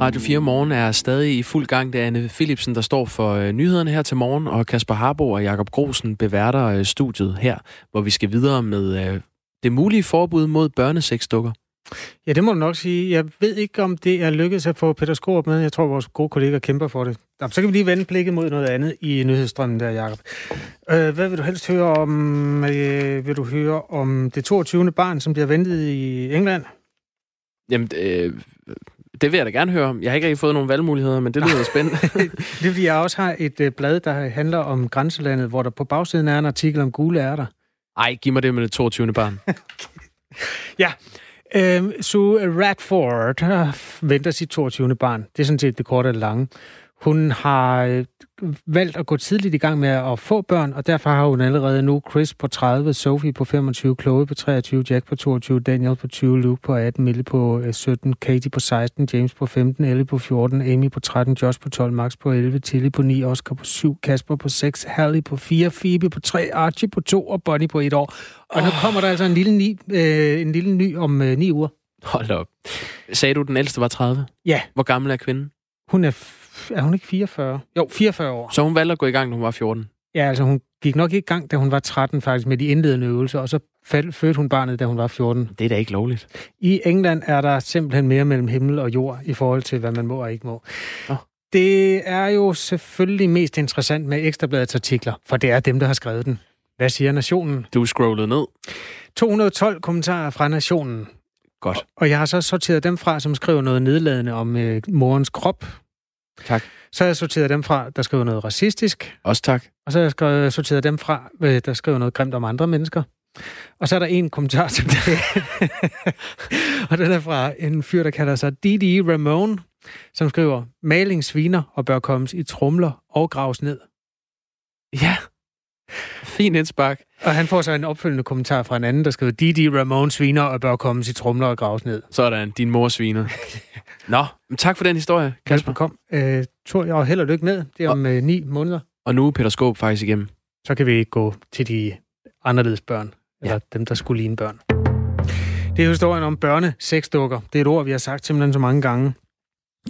Radio 4 Morgen er stadig i fuld gang. Det er Anne Philipsen, der står for øh, nyhederne her til morgen, og Kasper Harbo og Jakob Grosen beværter øh, studiet her, hvor vi skal videre med øh, det mulige forbud mod børnesexdukker. Ja, det må du nok sige. Jeg ved ikke, om det er lykkedes at få Peter Skorup med. Jeg tror, vores gode kollega kæmper for det. Jamen, så kan vi lige vende blikket mod noget andet i nyhedsstrømmen der, Jacob. Øh, hvad vil du helst høre om? Øh, vil du høre om det 22. barn, som bliver ventet i England? Jamen, øh, det vil jeg da gerne høre om. Jeg har ikke rigtig fået nogen valgmuligheder, men det lyder spændende. det er fordi, jeg også har et øh, blad, der handler om grænselandet, hvor der på bagsiden er en artikel om gule ærter. Ej, giv mig det med det 22. barn. ja, Øh, Sue Radford venter sit 22. barn. Det er sådan set det korte og lange. Hun har øh, valgt at gå tidligt i gang med at få børn, og derfor har hun allerede nu Chris på 30, Sophie på 25, Chloe på 23, Jack på 22, Daniel på 20, Luke på 18, Millie på 17, øh, Katie på 16, James på 15, Ellie på 14, Amy på 13, Josh på 12, Max på 11, Tilly på 9, Oscar på 7, Kasper på 6, Hallie på 4, Phoebe på 3, Archie på 2 og Bonnie på 1 år. Og oh. nu kommer der altså en lille, ni, øh, en lille ny om øh, 9 uger. Hold op. Sagde du, den ældste var 30? Ja. Hvor gammel er kvinden? Hun er er hun ikke 44? Jo, 44 år. Så hun valgte at gå i gang, når hun var 14? Ja, altså hun gik nok ikke i gang, da hun var 13 faktisk, med de indledende øvelser, og så fødte hun barnet, da hun var 14. Det er da ikke lovligt. I England er der simpelthen mere mellem himmel og jord i forhold til, hvad man må og ikke må. Oh. Det er jo selvfølgelig mest interessant med Ekstrabladets artikler, for det er dem, der har skrevet den. Hvad siger Nationen? Du scrollede ned. 212 kommentarer fra Nationen. Godt. Og jeg har så sorteret dem fra, som skriver noget nedladende om øh, morens krop, Tak. Så har jeg sorteret dem fra, der skriver noget racistisk. Også tak. Og så har jeg sorteret dem fra, øh, der skriver noget grimt om andre mennesker. Og så er der en kommentar tilbage. og den er fra en fyr, der kalder sig Didi Ramone, som skriver, maling sviner og bør kommes i trumler og graves ned. Ja, fin indspark. Og han får så en opfølgende kommentar fra en anden, der skriver, Didi Ramone sviner og bør kommes i trumler og graves ned. Sådan, din mor sviner. Nå, men tak for den historie, Kasper. Kom. Øh, Tor, jeg held og lykke med. Det er om og, øh, ni måneder. Og nu er Peter Skåb faktisk igennem. Så kan vi gå til de anderledes børn. Eller ja. dem, der skulle ligne børn. Det er historien om børne-sexdukker. Det er et ord, vi har sagt simpelthen så mange gange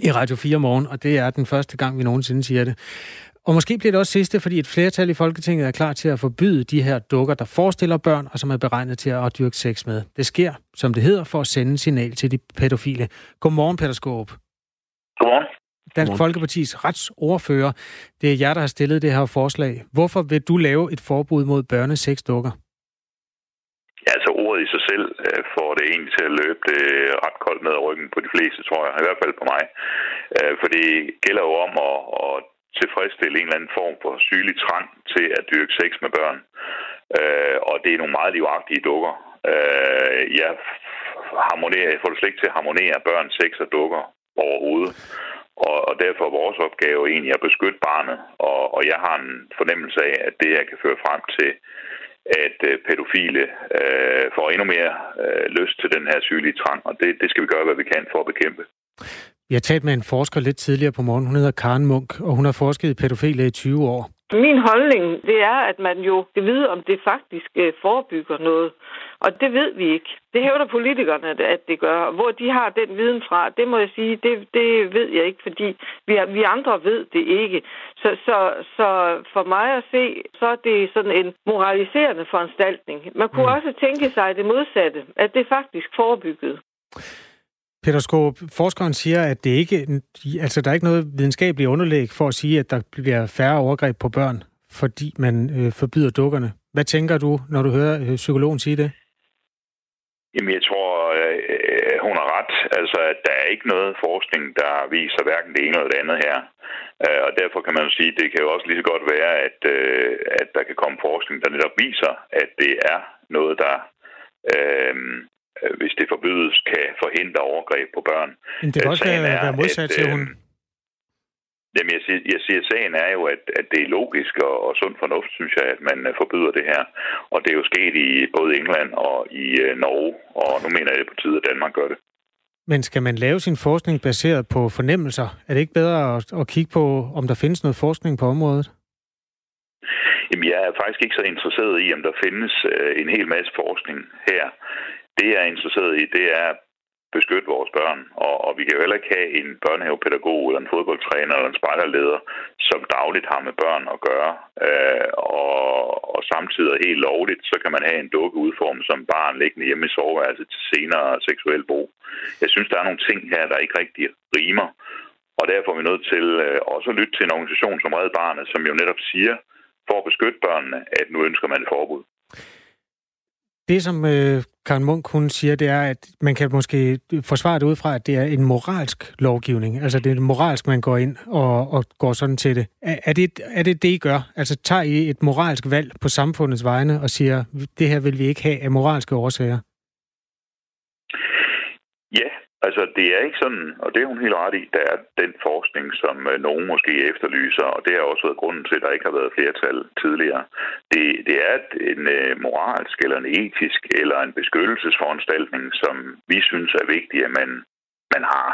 i Radio 4 morgen, og det er den første gang, vi nogensinde siger det. Og måske bliver det også sidste, fordi et flertal i Folketinget er klar til at forbyde de her dukker, der forestiller børn, og som er beregnet til at dyrke sex med. Det sker, som det hedder, for at sende signal til de pædofile. Godmorgen, Peter Skåb. Godmorgen. Dansk Folkepartis retsordfører. Det er jer, der har stillet det her forslag. Hvorfor vil du lave et forbud mod børnesexdukker? Ja, altså ordet i sig selv øh, får det egentlig til at løbe det ret koldt ned ad ryggen på de fleste, tror jeg. I hvert fald på mig. Øh, for det gælder jo om at, at tilfredsstille en eller anden form for sygelig trang til at dyrke sex med børn. Øh, og det er nogle meget livagtige dukker. Øh, jeg, harmonerer, jeg får det slet ikke til at harmonere børn, sex og dukker overhovedet. Og, og derfor er vores opgave egentlig at beskytte barnet. Og, og jeg har en fornemmelse af, at det her kan føre frem til, at øh, pædofile øh, får endnu mere øh, lyst til den her sygelige trang, og det, det skal vi gøre, hvad vi kan for at bekæmpe. Jeg har talt med en forsker lidt tidligere på morgen. Hun hedder Karen Munk, og hun har forsket i pædofile i 20 år. Min holdning, det er, at man jo kan vide, om det faktisk øh, forebygger noget. Og det ved vi ikke. Det hævder politikerne, at det gør. Hvor de har den viden fra, det må jeg sige, det, det ved jeg ikke, fordi vi, vi andre ved det ikke. Så, så, så for mig at se, så er det sådan en moraliserende foranstaltning. Man kunne mm. også tænke sig det modsatte, at det faktisk forebyggede. Peter Skåb, forskeren siger, at det ikke, altså, der er ikke noget videnskabeligt underlæg for at sige, at der bliver færre overgreb på børn, fordi man øh, forbyder dukkerne. Hvad tænker du, når du hører øh, psykologen sige det? Jamen, jeg tror, øh, hun har ret. Altså, at der er ikke noget forskning, der viser hverken det ene eller det andet her. Øh, og derfor kan man jo sige, at det kan jo også lige så godt være, at, øh, at der kan komme forskning, der netop viser, at det er noget, der øh, hvis det forbydes, kan forhindre overgreb på børn. Men det kan også være, er, være modsat til, hun... Øh, jamen, jeg siger, jeg siger, sagen er jo, at, at det er logisk og, og sund fornuft, synes jeg, at man øh, forbyder det her. Og det er jo sket i både England og i uh, Norge, og nu mener jeg det på tide, at Danmark gør det. Men skal man lave sin forskning baseret på fornemmelser? Er det ikke bedre at, at kigge på, om der findes noget forskning på området? Jamen, jeg er faktisk ikke så interesseret i, om der findes uh, en hel masse forskning her det, jeg er interesseret i, det er beskytte vores børn. Og, og vi kan jo heller ikke have en børnehavepædagog eller en fodboldtræner eller en spejderleder, som dagligt har med børn at gøre. Øh, og, og samtidig helt lovligt, så kan man have en dukke udformet som barn liggende hjemme i soveværelset til senere seksuel brug. Jeg synes, der er nogle ting her, der ikke rigtig rimer. Og derfor er vi nødt til øh, også at lytte til en organisation som Red Barnet, som jo netop siger, for at beskytte børnene, at nu ønsker man et forbud. Det, som øh, Karen Munk hun siger, det er, at man kan måske forsvare det ud fra, at det er en moralsk lovgivning. Altså, det er moralsk, man går ind og, og går sådan til det. Er, er det. er det det, I gør? Altså, tager I et moralsk valg på samfundets vegne og siger, det her vil vi ikke have af moralske årsager? Ja, Altså, det er ikke sådan, og det er hun helt ret i, der er den forskning, som øh, nogen måske efterlyser, og det har også været grunden til, at der ikke har været flertal tidligere. Det, det er en øh, moralsk eller en etisk eller en beskyttelsesforanstaltning, som vi synes er vigtig, at man, man har.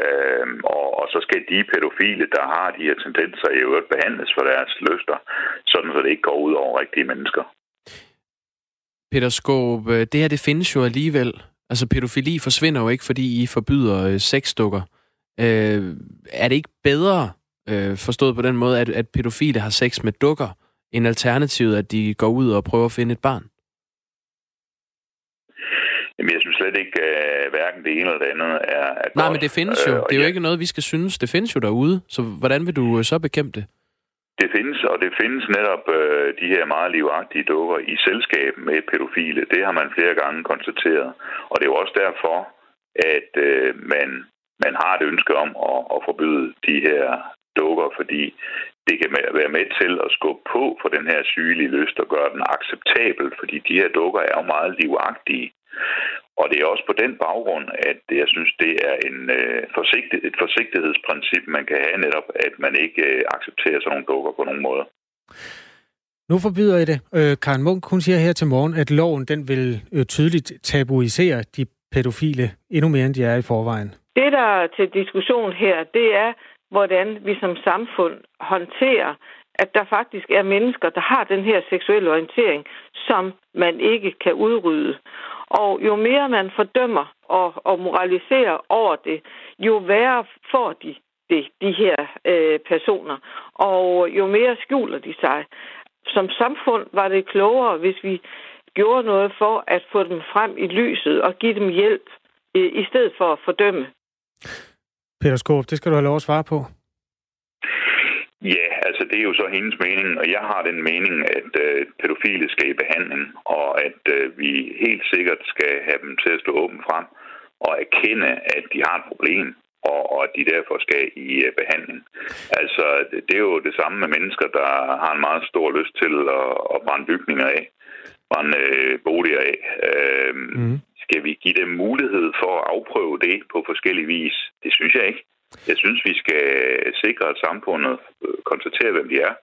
Øhm, og, og så skal de pædofile, der har de her tendenser, i øvrigt behandles for deres lyster, sådan så det ikke går ud over rigtige mennesker. Peter Skåb, øh, det her det findes jo alligevel. Altså, pædofili forsvinder jo ikke, fordi I forbyder øh, sexdukker. Øh, er det ikke bedre, øh, forstået på den måde, at, at pædofile har sex med dukker, end alternativet, at de går ud og prøver at finde et barn? Jamen, jeg synes slet ikke, at hverken det ene eller det andet er, er Nej, godt. men det findes jo. Øh, det er jo ja. ikke noget, vi skal synes. Det findes jo derude. Så hvordan vil du øh, så bekæmpe det? Det findes, og det findes netop øh, de her meget livagtige dukker i selskab med pædofile. Det har man flere gange konstateret. Og det er jo også derfor, at øh, man, man har et ønske om at, at forbyde de her dukker, fordi det kan være med til at skubbe på for den her sygelige lyst og gøre den acceptabel, fordi de her dukker er jo meget livagtige. Og det er også på den baggrund, at jeg synes, det er en, øh, forsigtig, et forsigtighedsprincip, man kan have netop, at man ikke øh, accepterer sådan nogle dukker på nogen måde. Nu forbyder I det. Øh, Karen Munk, hun siger her til morgen, at loven den vil øh, tydeligt tabuisere de pædofile endnu mere, end de er i forvejen. Det, der er til diskussion her, det er, hvordan vi som samfund håndterer, at der faktisk er mennesker, der har den her seksuelle orientering, som man ikke kan udrydde. Og jo mere man fordømmer og, og moraliserer over det, jo værre får de det, de her øh, personer. Og jo mere skjuler de sig. Som samfund var det klogere, hvis vi gjorde noget for at få dem frem i lyset og give dem hjælp, øh, i stedet for at fordømme. Peter Skåb, det skal du have lov at svare på. Ja, altså det er jo så hendes mening, og jeg har den mening, at øh, pædofile skal i behandling, og at øh, vi helt sikkert skal have dem til at stå åbent frem og erkende, at de har et problem, og, og at de derfor skal i øh, behandling. Altså, det, det er jo det samme med mennesker, der har en meget stor lyst til at, at brænde bygninger af, brænde øh, boliger af. Øh, mm. Skal vi give dem mulighed for at afprøve det på forskellige vis? Det synes jeg ikke. Jeg synes, vi skal øh, sikre, at samfundet øh, konstaterer, hvem de er,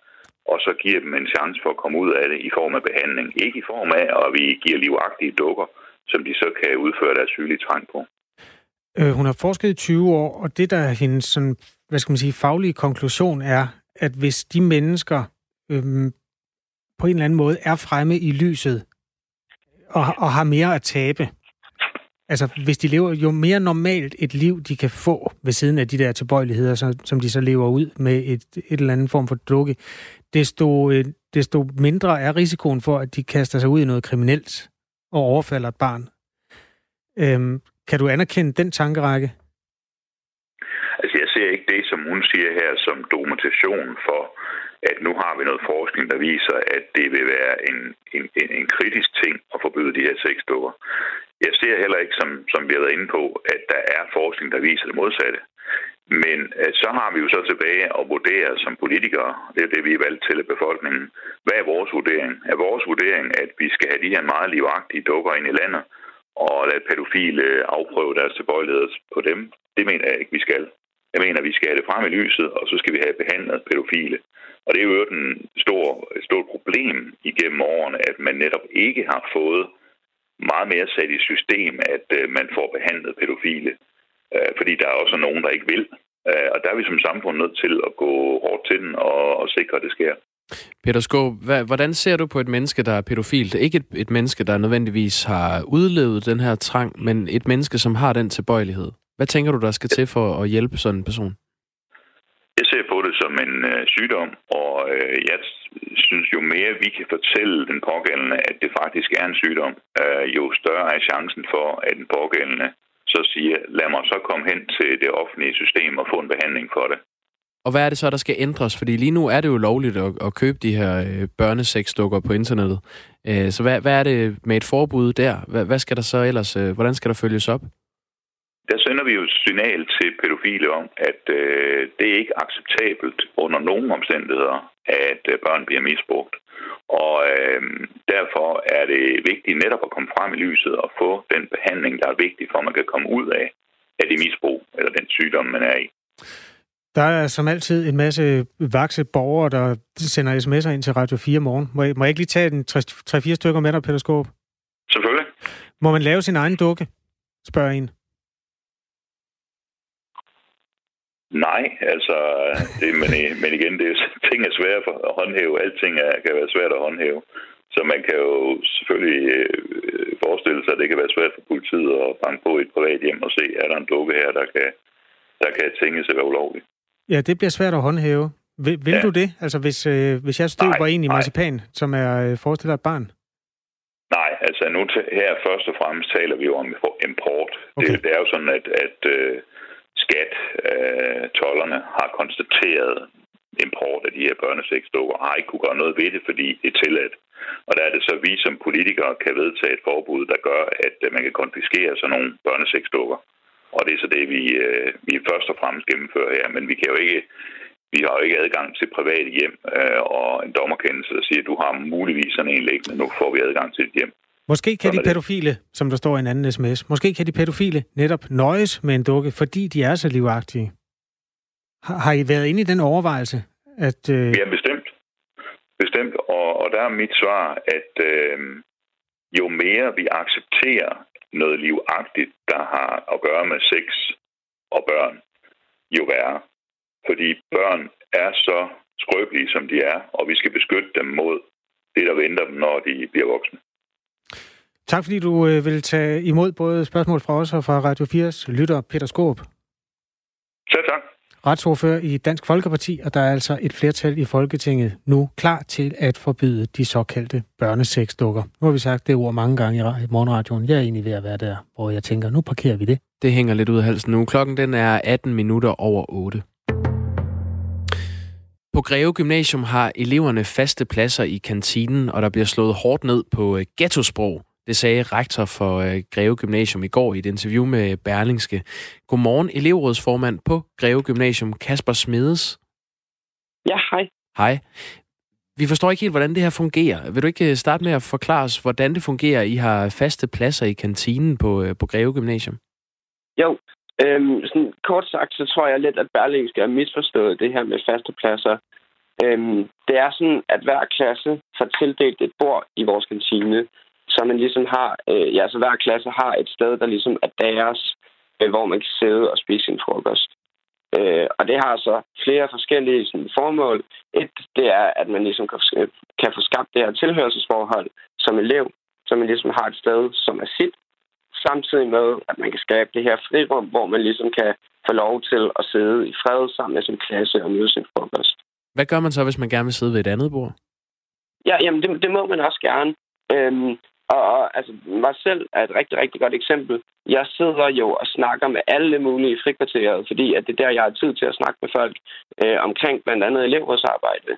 og så giver dem en chance for at komme ud af det i form af behandling. Ikke i form af, at vi giver livagtige dukker, som de så kan udføre deres sygelige trang på. Øh, hun har forsket i 20 år, og det, der er hendes sådan, hvad skal man sige, faglige konklusion er, at hvis de mennesker øh, på en eller anden måde er fremme i lyset og, og har mere at tabe, Altså, hvis de lever jo mere normalt et liv, de kan få ved siden af de der tilbøjeligheder, så, som de så lever ud med et, et eller andet form for dukke, desto, øh, desto mindre er risikoen for, at de kaster sig ud i noget kriminelt og overfalder et barn. Øhm, kan du anerkende den tankerække? Altså, jeg ser ikke det, som hun siger her, som dokumentation for, at nu har vi noget forskning, der viser, at det vil være en, en, en kritisk ting at forbyde de her sexdukker. Jeg ser heller ikke, som, som vi har været inde på, at der er forskning, der viser det modsatte. Men øh, så har vi jo så tilbage at vurdere som politikere, det er det, vi er valgt til af befolkningen. Hvad er vores vurdering? Er vores vurdering, at vi skal have de her meget livagtige dukker ind i landet, og lade pædofile afprøve deres tilbøjeligheder på dem? Det mener jeg ikke, vi skal. Jeg mener, vi skal have det frem i lyset, og så skal vi have behandlet pædofile. Og det er jo et stor, stort problem igennem årene, at man netop ikke har fået meget mere sat i system, at øh, man får behandlet pædofile. Øh, fordi der er også nogen, der ikke vil. Øh, og der er vi som samfund nødt til at gå hårdt til den og, og sikre, at det sker. Peter Skåb, hvordan ser du på et menneske, der er pædofilt? Ikke et, et menneske, der nødvendigvis har udlevet den her trang, men et menneske, som har den tilbøjelighed. Hvad tænker du, der skal til for at hjælpe sådan en person? Jeg ser på som en øh, sygdom, og øh, jeg synes, jo mere vi kan fortælle den pågældende, at det faktisk er en sygdom, øh, jo større er chancen for, at den pågældende så siger, lad mig så komme hen til det offentlige system og få en behandling for det. Og hvad er det så, der skal ændres? Fordi lige nu er det jo lovligt at, at købe de her øh, børnesexdukker på internettet. Øh, så hvad, hvad er det med et forbud der? Hvad, hvad skal der så ellers, øh, hvordan skal der følges op? Der sender vi jo et signal til pædofile om, at øh, det er ikke acceptabelt under nogen omstændigheder, at øh, børn bliver misbrugt. Og øh, derfor er det vigtigt netop at komme frem i lyset og få den behandling, der er vigtig for, at man kan komme ud af, af det misbrug eller den sygdom, man er i. Der er som altid en masse vakse borgere, der sender sms'er ind til Radio 4 morgen. Må jeg, må jeg ikke lige tage en 3-4 stykker med dig, Peter Skåb? Selvfølgelig. Må man lave sin egen dukke? Spørger en. Nej, altså, det, men, men igen, det er, ting er svære at håndhæve. Alting er, kan være svært at håndhæve. Så man kan jo selvfølgelig øh, forestille sig, at det kan være svært for politiet at banke på et privat hjem og se, er der en dukke her, der kan, der kan tænkes at være ulovligt. Ja, det bliver svært at håndhæve. Vil, vil ja. du det? Altså, hvis, øh, hvis jeg støber en i marcipan, som er øh, forestillet et barn? Nej, altså nu her først og fremmest taler vi jo om import. Okay. Det, det er jo sådan, at, at uh, skat, øh, tollerne, har konstateret import af de her børnesexdukker, har ikke kunne gøre noget ved det, fordi det er tilladt. Og der er det så, at vi som politikere kan vedtage et forbud, der gør, at øh, man kan konfiskere sådan nogle børnesexdukker. Og det er så det, vi, øh, vi først og fremmest gennemfører her. Men vi kan jo ikke, vi har jo ikke adgang til private hjem øh, og en dommerkendelse, der siger, at du har muligvis sådan en liggende, nu får vi adgang til dit hjem. Måske kan de pædofile, som der står i en anden sms, måske kan de pædofile netop nøjes med en dukke, fordi de er så livagtige. Har, har I været inde i den overvejelse? At, øh... Ja, bestemt. Bestemt. Og, og der er mit svar, at øh, jo mere vi accepterer noget livagtigt, der har at gøre med sex og børn, jo værre. Fordi børn er så skrøbelige, som de er, og vi skal beskytte dem mod det, der venter dem, når de bliver voksne. Tak fordi du øh, vil tage imod både spørgsmål fra os og fra Radio 4's lytter Peter Skåb. Selv tak retsordfører i Dansk Folkeparti, og der er altså et flertal i Folketinget nu klar til at forbyde de såkaldte børnesexdukker. Nu har vi sagt det ord mange gange i morgenradioen. Jeg er egentlig ved at være der, hvor jeg tænker, nu parkerer vi det. Det hænger lidt ud af halsen nu. Klokken den er 18 minutter over 8. På Greve Gymnasium har eleverne faste pladser i kantinen, og der bliver slået hårdt ned på øh, ghettosprog. Det sagde rektor for øh, Greve Gymnasium i går i et interview med Berlingske. Godmorgen, elevrådsformand på Greve Gymnasium, Kasper Smedes. Ja, hej. Hej. Vi forstår ikke helt, hvordan det her fungerer. Vil du ikke øh, starte med at forklare os, hvordan det fungerer? I har faste pladser i kantinen på, øh, på Greve Gymnasium. Jo, øhm, sådan kort sagt, så tror jeg lidt, at Berlingske har misforstået det her med faste pladser. Øhm, det er sådan, at hver klasse får tildelt et bord i vores kantine, så man ligesom har, øh, ja, så hver klasse har et sted, der ligesom er deres, øh, hvor man kan sidde og spise sin frokost. Øh, og det har så flere forskellige sådan, formål. Et, det er, at man ligesom kan, kan få skabt det her tilhørselsforhold som elev, så man ligesom har et sted, som er sit, samtidig med, at man kan skabe det her frirum, hvor man ligesom kan få lov til at sidde i fred sammen med sin klasse og nyde sin frokost. Hvad gør man så, hvis man gerne vil sidde ved et andet bord? Ja, jamen det, det må man også gerne. Øhm, og, og altså, mig selv er et rigtig, rigtig godt eksempel. Jeg sidder jo og snakker med alle mulige i frikvarteret, fordi at det er der, jeg har tid til at snakke med folk øh, omkring blandt andet elevrådsarbejde.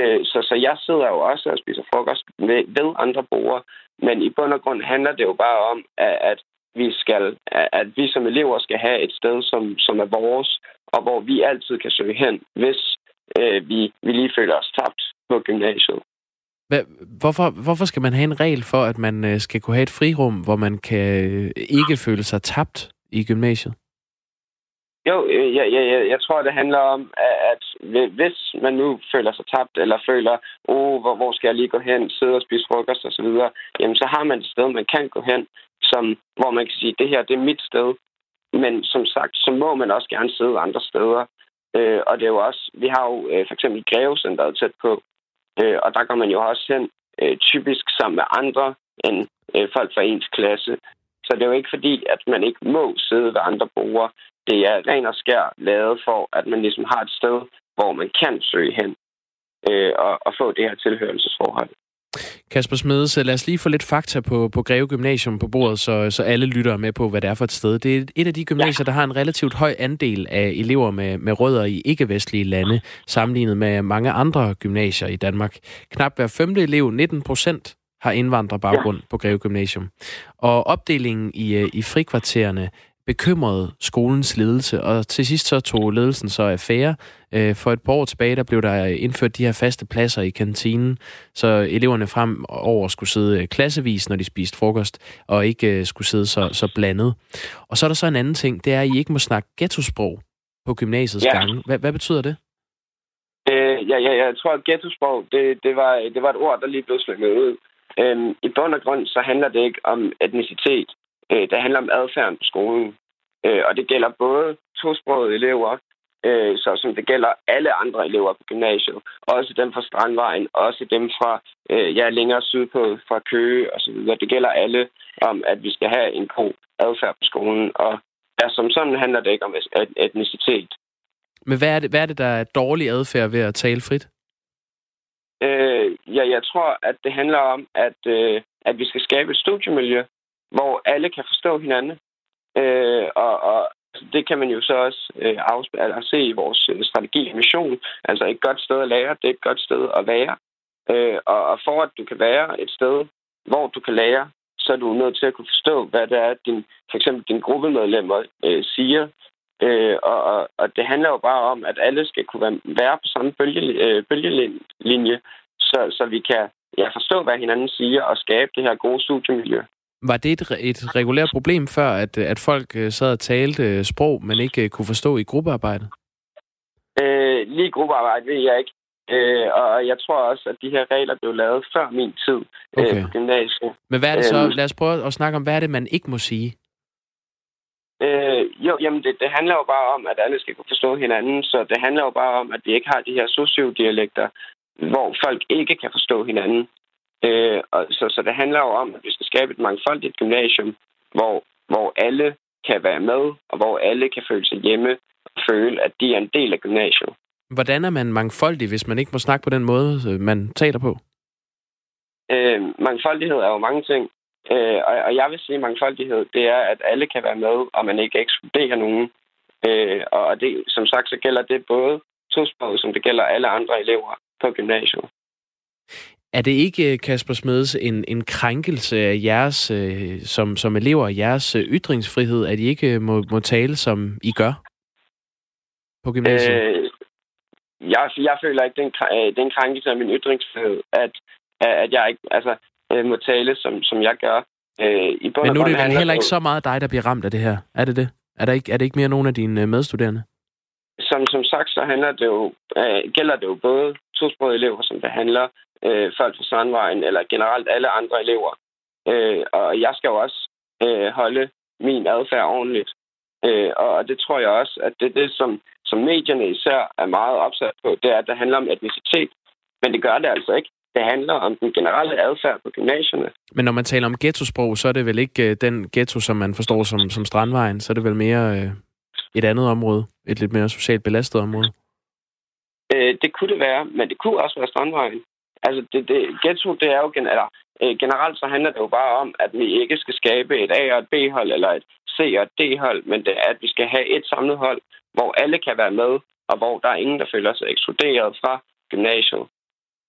Øh, så, så jeg sidder jo også og spiser frokost med, ved andre borgere, men i bund og grund handler det jo bare om, at, at vi skal, at vi som elever skal have et sted, som, som er vores, og hvor vi altid kan søge hen, hvis øh, vi, vi lige føler os tabt på gymnasiet. Hvorfor, hvorfor skal man have en regel for, at man øh, skal kunne have et frirum, hvor man kan øh, ikke føle sig tabt i gymnasiet? Jo, øh, jeg, jeg, jeg tror, det handler om, at hvis man nu føler sig tabt, eller føler, oh, hvor, hvor skal jeg lige gå hen, sidde og spise frokost osv., jamen så har man et sted, man kan gå hen, som, hvor man kan sige, det her, det er mit sted. Men som sagt, så må man også gerne sidde andre steder. Øh, og det er jo også, vi har jo øh, for eksempel Grevecenteret tæt på, Øh, og der går man jo også hen øh, typisk sammen med andre end øh, folk fra ens klasse. Så det er jo ikke fordi, at man ikke må sidde ved andre brugere. Det er ren og skær lavet for, at man ligesom har et sted, hvor man kan søge hen øh, og, og få det her tilhørelsesforhold. Kasper Smedes, lad os lige få lidt fakta på, på Greve Gymnasium på bordet, så, så alle lytter med på, hvad det er for et sted. Det er et af de gymnasier, ja. der har en relativt høj andel af elever med, med rødder i ikke-vestlige lande, sammenlignet med mange andre gymnasier i Danmark. Knap hver femte elev, 19 procent, har indvandrerbaggrund ja. på Greve Gymnasium. Og opdelingen i, øh, i frikvartererne bekymrede skolens ledelse, og til sidst så tog ledelsen så affære. Øh, for et par år tilbage, der blev der indført de her faste pladser i kantinen, så eleverne fremover skulle sidde klassevis, når de spiste frokost, og ikke øh, skulle sidde så, så blandet. Og så er der så en anden ting, det er, at I ikke må snakke ghettosprog på gymnasiets ja. gange. Hvad, hvad betyder det? Øh, ja, ja, jeg tror, at ghettosprog, det, det, var, det var et ord, der lige blev slynget ud. Øhm, I bund og grund, så handler det ikke om etnicitet. Øh, det handler om adfærden på skolen. Øh, og det gælder både tosprogede elever, øh, så som det gælder alle andre elever på gymnasiet. Også dem fra Strandvejen, også dem fra øh, ja, længere sydpå, fra Køge osv. Det gælder alle om, at vi skal have en god adfærd på skolen. Og ja, som sådan handler det ikke om etnicitet. Men hvad er det, hvad er det der er dårlig adfærd ved at tale frit? Øh, ja, jeg tror, at det handler om, at, øh, at vi skal skabe et studiemiljø, hvor alle kan forstå hinanden. Øh, og, og det kan man jo så også øh, afspille, altså, se i vores øh, strategi og mission. Altså et godt sted at lære, det er et godt sted at være. Øh, og, og for at du kan være et sted, hvor du kan lære, så er du nødt til at kunne forstå, hvad det er, din, for eksempel dine gruppemedlemmer øh, siger. Øh, og, og, og det handler jo bare om, at alle skal kunne være, være på samme bølge, øh, bølgelinje, så, så vi kan ja, forstå, hvad hinanden siger, og skabe det her gode studiemiljø. Var det et, et regulært problem før, at, at folk øh, sad og talte øh, sprog, men ikke øh, kunne forstå i gruppearbejdet? Øh, lige gruppearbejde ved jeg ikke. Øh, og jeg tror også, at de her regler blev lavet før min tid okay. øh, på gymnasiet. Men hvad er det så? Øh, Lad os prøve at snakke om, hvad er det, man ikke må sige? Øh, jo, jamen det, det handler jo bare om, at alle skal kunne forstå hinanden, så det handler jo bare om, at vi ikke har de her sociodialekter, hvor folk ikke kan forstå hinanden. Øh, og så, så det handler jo om, at vi skal skabe et mangfoldigt gymnasium, hvor, hvor alle kan være med, og hvor alle kan føle sig hjemme og føle, at de er en del af gymnasiet. Hvordan er man mangfoldig, hvis man ikke må snakke på den måde, øh, man taler på? Øh, mangfoldighed er jo mange ting. Øh, og, og jeg vil sige, at mangfoldighed, det er, at alle kan være med, og man ikke ekskluderer nogen. Øh, og det, som sagt, så gælder det både tosproget, som det gælder alle andre elever på gymnasiet. Er det ikke, Kasper Smedes, en, en krænkelse af jeres, øh, som, som elever, jeres øh, ytringsfrihed, at I ikke må, må tale, som I gør på gymnasiet? Øh, jeg, jeg føler ikke, det er, en, krænkelse af min ytringsfrihed, at, at jeg ikke altså, øh, må tale, som, som jeg gør. Øh, i Men nu er det vel heller ikke så meget dig, der bliver ramt af det her. Er det det? Er, der ikke, er det ikke mere nogen af dine øh, medstuderende? Som, som sagt, så handler det jo, øh, gælder det jo både tosprogede elever, som det handler øh, folk fra Sandvejen, eller generelt alle andre elever. Øh, og jeg skal jo også øh, holde min adfærd ordentligt. Øh, og det tror jeg også, at det er det, som, som medierne især er meget opsat på, det er, at det handler om etnicitet. Men det gør det altså ikke. Det handler om den generelle adfærd på gymnasierne. Men når man taler om ghettosprog, så er det vel ikke øh, den ghetto, som man forstår som, som Strandvejen, så er det vel mere øh, et andet område, et lidt mere socialt belastet område? Øh, det kunne det være, men det kunne også være Strandvejen. Altså, det, det, ghetto, det er jo eller, øh, generelt så handler det jo bare om, at vi ikke skal skabe et A- og et B-hold, eller et C- og et D-hold, men det er, at vi skal have et samlet hold, hvor alle kan være med, og hvor der er ingen, der føler sig ekskluderet fra gymnasiet.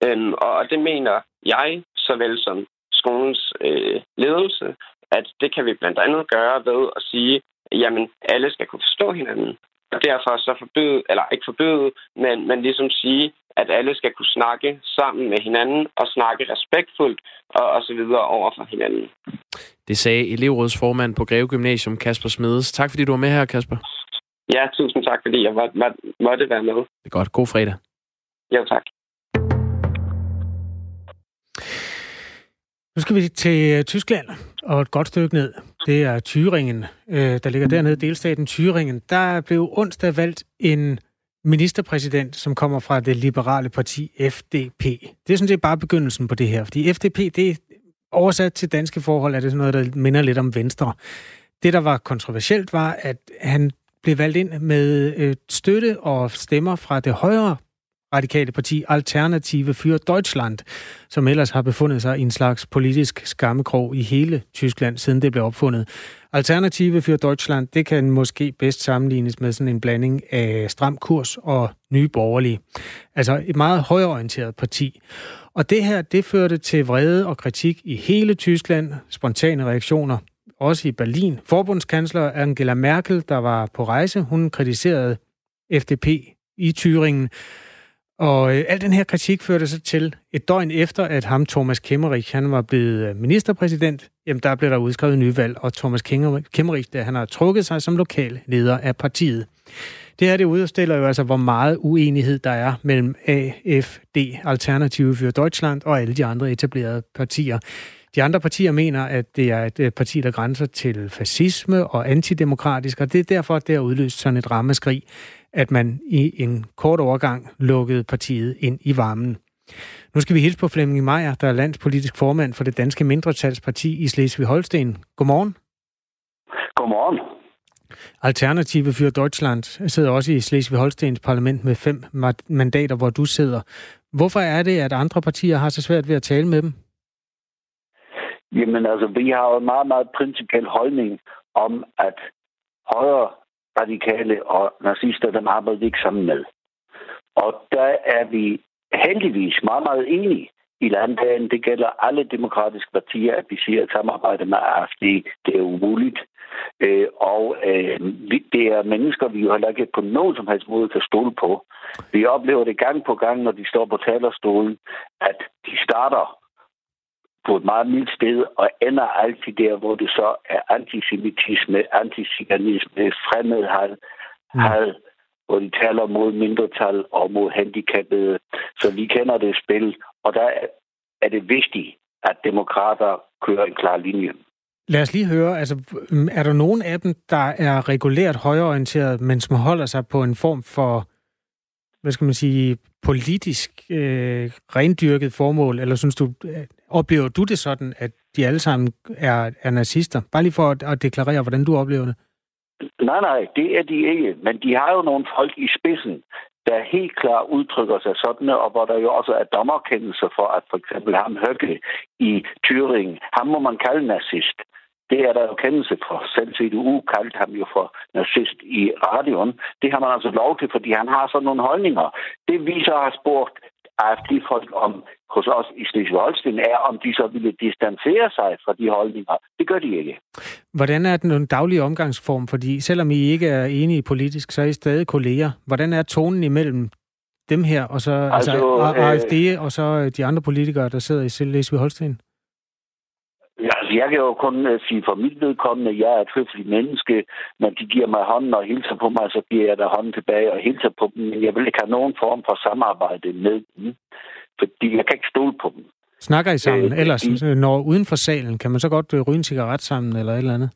Øhm, og det mener jeg, såvel som skolens øh, ledelse, at det kan vi blandt andet gøre ved at sige, jamen alle skal kunne forstå hinanden. Og derfor så forbyde, eller ikke forbyde, men, men ligesom sige, at alle skal kunne snakke sammen med hinanden og snakke respektfuldt og, og så videre over for hinanden. Det sagde elevrådsformand på Greve Gymnasium, Kasper Smedes. Tak fordi du var med her, Kasper. Ja, tusind tak, fordi jeg må, må, måtte være med. Det er godt. God fredag. Jo, tak. Nu skal vi til øh, Tyskland og et godt stykke ned. Det er Thüringen, øh, der ligger dernede, delstaten Thüringen. Der blev onsdag valgt en ministerpræsident, som kommer fra det liberale parti FDP. Det er sådan set bare begyndelsen på det her, fordi FDP, det er oversat til danske forhold, er det sådan noget, der minder lidt om Venstre. Det, der var kontroversielt, var, at han blev valgt ind med øh, støtte og stemmer fra det højre radikale parti Alternative für Deutschland, som ellers har befundet sig i en slags politisk skammekrog i hele Tyskland, siden det blev opfundet. Alternative für Deutschland, det kan måske bedst sammenlignes med sådan en blanding af stram kurs og nye borgerlige. Altså et meget højorienteret parti. Og det her, det førte til vrede og kritik i hele Tyskland, spontane reaktioner, også i Berlin. Forbundskansler Angela Merkel, der var på rejse, hun kritiserede FDP i Thüringen, og øh, al den her kritik førte så til et døgn efter, at ham, Thomas Kemmerich, han var blevet øh, ministerpræsident, jamen der blev der udskrevet nyvalg, og Thomas Kemmerich, der han har trukket sig som lokal leder af partiet. Det her det udstiller jo altså, hvor meget uenighed der er mellem AFD, Alternative für Deutschland, og alle de andre etablerede partier. De andre partier mener, at det er et øh, parti, der grænser til fascisme og antidemokratisk, og det er derfor, det har udløst sådan et rammeskrig at man i en kort overgang lukkede partiet ind i varmen. Nu skal vi hilse på Flemming Meier, der er landspolitisk formand for det danske mindretalsparti i Slesvig-Holsten. Godmorgen. Godmorgen. Alternative für Deutschland sidder også i Slesvig-Holstens parlament med fem mandater, hvor du sidder. Hvorfor er det, at andre partier har så svært ved at tale med dem? Jamen altså, vi har jo en meget, meget principiel holdning om, at højre radikale og nazister, dem arbejder vi ikke sammen med. Og der er vi heldigvis meget, meget enige i landdagen. Det gælder alle demokratiske partier, at vi siger, at samarbejde med AFD, det er umuligt. Øh, og øh, det er mennesker, vi jo heller ikke på nogen som helst måde kan stole på. Vi oplever det gang på gang, når de står på talerstolen, at de starter på et meget mildt sted, og ender altid der, hvor det så er antisemitisme, antiziganisme, fremmedhad, mm. had, hvor de taler mod mindretal og mod handicappede. Så vi kender det spil, og der er det vigtigt, at demokrater kører en klar linje. Lad os lige høre, altså, er der nogen af dem, der er regulært højorienteret, men som holder sig på en form for, hvad skal man sige, politisk øh, rendyrket formål, eller synes du, Oplever du det sådan, at de alle sammen er, er nazister? Bare lige for at, at deklarere, hvordan du oplever det. Nej, nej, det er de ikke. Men de har jo nogle folk i spidsen, der helt klart udtrykker sig sådan, og hvor der jo også er dommerkendelser for, at for eksempel ham Høgge i Thüringen, ham må man kalde nazist. Det er der jo kendelse for. Selv CDU kaldte ham jo for nazist i radioen. Det har man altså lov til, fordi han har sådan nogle holdninger. Det vi så har spurgt AFD-folk om hos os i Slesvig-Holsten, er, om de så ville distancere sig fra de holdninger. Det gør de ikke. Hvordan er den en daglig omgangsform? Fordi selvom I ikke er enige politisk, så er I stadig kolleger. Hvordan er tonen imellem dem her, og så altså, altså AFD, øh, og så de andre politikere, der sidder i Slesvig-Holsten? Altså, jeg kan jo kun uh, sige for mit vedkommende, jeg er et høfligt menneske, men de giver mig hånden og hilser på mig, så giver jeg der hånden tilbage og hilser på dem. Men jeg vil ikke have nogen form for samarbejde med dem, fordi jeg kan ikke stole på dem. Snakker I sammen? Øh, Ellers, de... når uden for salen, kan man så godt øh, ryge en cigaret sammen eller et eller andet?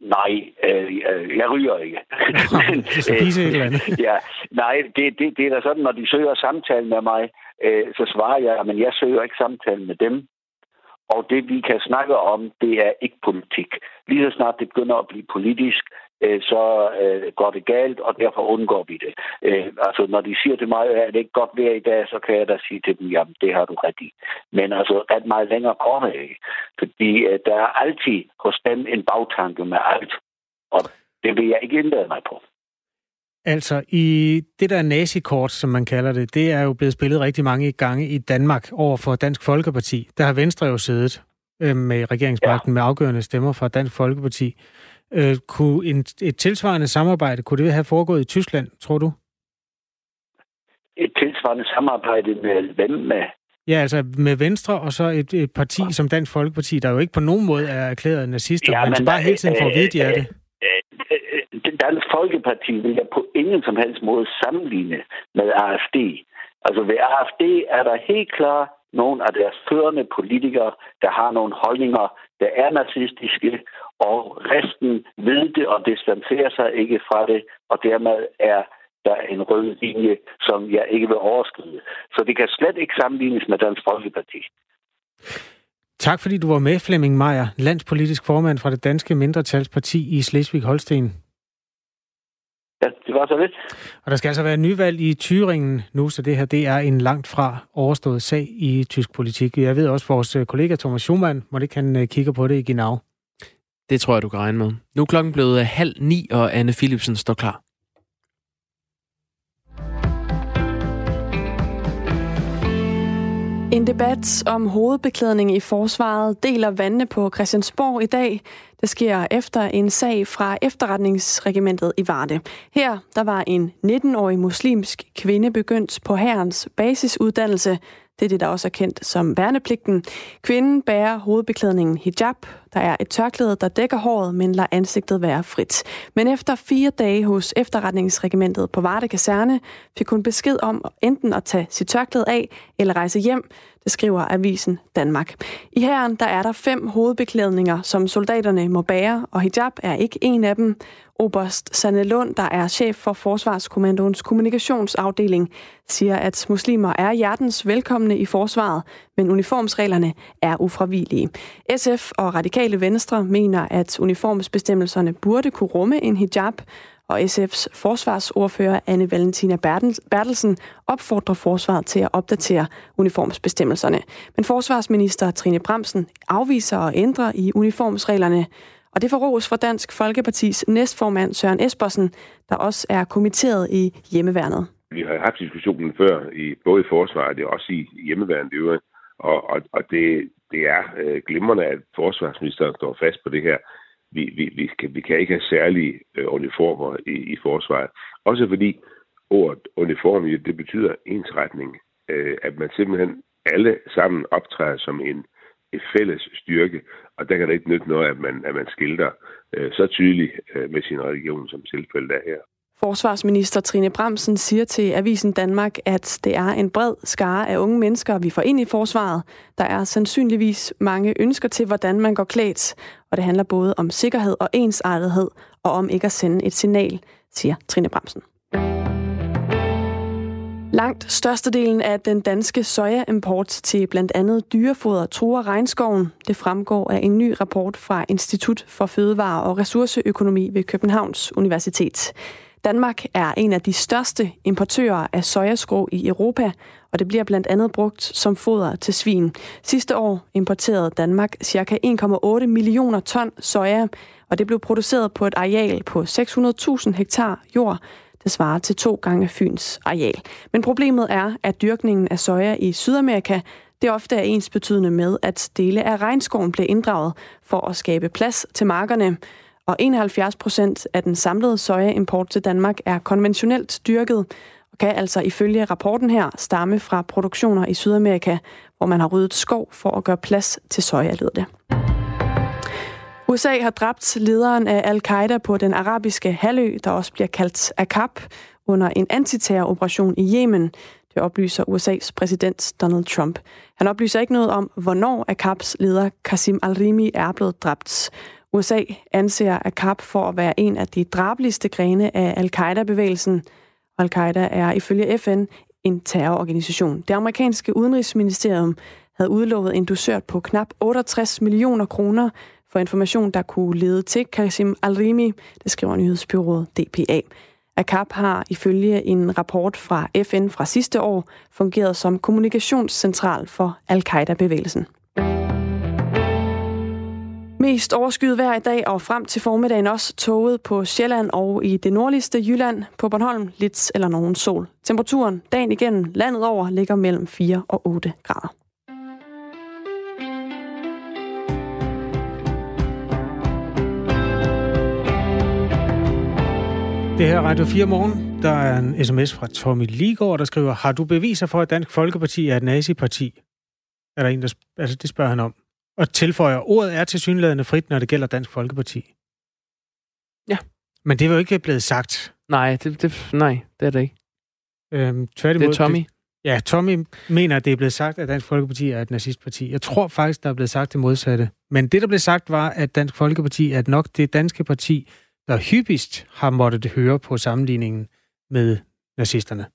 Nej, øh, jeg ryger ikke. men, ja, nej, det, det, det er da sådan, når de søger samtale med mig, øh, så svarer jeg, men jeg søger ikke samtale med dem. Og det, vi kan snakke om, det er ikke politik. Lige så snart det begynder at blive politisk, øh, så øh, går det galt, og derfor undgår vi det. Øh, altså, når de siger til mig, at det ikke godt vejr i dag, så kan jeg da sige til dem, jamen, det har du ret i. Men altså, at meget længere går det ikke. Fordi der er altid hos dem en bagtanke med alt. Og det vil jeg ikke indlade mig på. Altså, i det der nazikort, som man kalder det, det er jo blevet spillet rigtig mange gange i Danmark over for Dansk Folkeparti. Der har Venstre jo siddet øh, med regeringsmagten ja. med afgørende stemmer fra Dansk Folkeparti. Øh, kunne en, et tilsvarende samarbejde, kunne det have foregået i Tyskland, tror du? Et tilsvarende samarbejde med hvem med? Ja, altså med Venstre og så et, et parti som Dansk Folkeparti, der jo ikke på nogen måde er erklæret nazister, ja, men, men bare hele tiden får at vide, de er det. Øh, Dansk Folkeparti vil jeg på ingen som helst måde sammenligne med AFD. Altså ved AFD er der helt klart nogle af deres førende politikere, der har nogle holdninger, der er nazistiske, og resten ved det og distancerer sig ikke fra det, og dermed er der en rød linje, som jeg ikke vil overskride. Så det kan slet ikke sammenlignes med Dansk Folkeparti. Tak fordi du var med, Flemming Meier, landspolitisk formand fra det danske mindretalsparti i Slesvig-Holsten. Var så lidt. Og der skal altså være nyvalg i Thüringen nu, så det her det er en langt fra overstået sag i tysk politik. Jeg ved også, at vores kollega Thomas Schumann, må det kan øh, kigge på det i Genau. Det tror jeg, du kan regne med. Nu er klokken blevet halv ni, og Anne Philipsen står klar. En debat om hovedbeklædning i forsvaret deler vandene på Christiansborg i dag. Det sker efter en sag fra efterretningsregimentet i Varde. Her der var en 19-årig muslimsk kvinde begyndt på herrens basisuddannelse. Det er det, der også er kendt som værnepligten. Kvinden bærer hovedbeklædningen hijab. Der er et tørklæde, der dækker håret, men lader ansigtet være frit. Men efter fire dage hos efterretningsregimentet på Varde Kaserne, fik hun besked om enten at tage sit tørklæde af eller rejse hjem. Det skriver Avisen Danmark. I herren der er der fem hovedbeklædninger, som soldaterne må bære, og hijab er ikke en af dem. Oberst Sanne Lund, der er chef for Forsvarskommandoens kommunikationsafdeling, siger, at muslimer er hjertens velkomne i forsvaret, men uniformsreglerne er ufravigelige. SF og Radikal Radikale Venstre mener, at uniformsbestemmelserne burde kunne rumme en hijab, og SF's forsvarsordfører Anne Valentina Bertelsen opfordrer forsvaret til at opdatere uniformsbestemmelserne. Men forsvarsminister Trine Bremsen afviser at ændre i uniformsreglerne, og det får ros fra Dansk Folkepartis næstformand Søren Espersen, der også er kommitteret i hjemmeværnet. Vi har haft diskussionen før, i, både i forsvaret og også i hjemmeværnet øvrigt, og, og, og det, det er øh, glimrende, at forsvarsministeren står fast på det her. Vi, vi, vi, kan, vi kan ikke have særlige øh, uniformer i, i forsvaret. Også fordi ordet uniform, det betyder ensretning. Øh, at man simpelthen alle sammen optræder som en et fælles styrke, og der kan det ikke nytte noget, at man, at man skilter øh, så tydeligt øh, med sin religion, som tilfældet er her. Forsvarsminister Trine Bremsen siger til Avisen Danmark, at det er en bred skare af unge mennesker, vi får ind i forsvaret. Der er sandsynligvis mange ønsker til, hvordan man går klædt, og det handler både om sikkerhed og ensartethed, og om ikke at sende et signal, siger Trine Bremsen. Langt størstedelen af den danske sojaimport til blandt andet dyrefoder truer regnskoven. Det fremgår af en ny rapport fra Institut for Fødevare og Ressourceøkonomi ved Københavns Universitet. Danmark er en af de største importører af sojaskrå i Europa, og det bliver blandt andet brugt som foder til svin. Sidste år importerede Danmark ca. 1,8 millioner ton soja, og det blev produceret på et areal på 600.000 hektar jord, det svarer til to gange Fyns areal. Men problemet er, at dyrkningen af soja i Sydamerika det ofte er ens betydende med, at dele af regnskoven bliver inddraget for at skabe plads til markerne. Og 71 procent af den samlede sojaimport til Danmark er konventionelt dyrket, og kan altså ifølge rapporten her stamme fra produktioner i Sydamerika, hvor man har ryddet skov for at gøre plads til soja, lyder det. USA har dræbt lederen af al-Qaida på den arabiske halvø, der også bliver kaldt AKAP, under en antiterroroperation i Yemen. Det oplyser USA's præsident Donald Trump. Han oplyser ikke noget om, hvornår AKAPs leder Qasim al-Rimi er blevet dræbt. USA anser AKAP for at være en af de drabeligste grene af al-Qaida-bevægelsen. Al-Qaida er ifølge FN en terrororganisation. Det amerikanske udenrigsministerium havde udlovet en dusør på knap 68 millioner kroner for information, der kunne lede til Kasim Al-Rimi, det skriver nyhedsbyrået DPA. AKAP har ifølge en rapport fra FN fra sidste år fungeret som kommunikationscentral for al-Qaida-bevægelsen. Mest overskyet vejr i dag og frem til formiddagen også toget på Sjælland og i det nordligste Jylland på Bornholm lidt eller nogen sol. Temperaturen dagen igennem landet over ligger mellem 4 og 8 grader. Det her er Radio 4 Morgen. Der er en sms fra Tommy Ligård, der skriver, har du beviser for, at Dansk Folkeparti er et naziparti? Er der en, der sp- altså, det spørger han om. Og tilføjer, ordet er til synlædende frit, når det gælder Dansk Folkeparti. Ja. Men det var jo ikke blevet sagt. Nej, det, det, nej, det er det ikke. Øhm, tværtimod, Det er Tommy. Det, ja, Tommy mener, at det er blevet sagt, at Dansk Folkeparti er et nazistparti. Jeg tror faktisk, der er blevet sagt det modsatte. Men det, der blev sagt, var, at Dansk Folkeparti er nok det danske parti, der hyppigst har måttet høre på sammenligningen med nazisterne.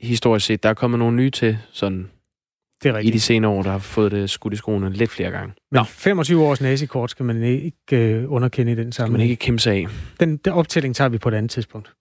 Historisk set, der er kommet nogle nye til, sådan Det er i rigtigt. de senere år, der har fået det skudt i skoene lidt flere gange. Men Nå. 25 års nazikort skal man ikke øh, underkende i den sammenhæng. man ikke kæmpe sig af. Den, den optælling tager vi på et andet tidspunkt.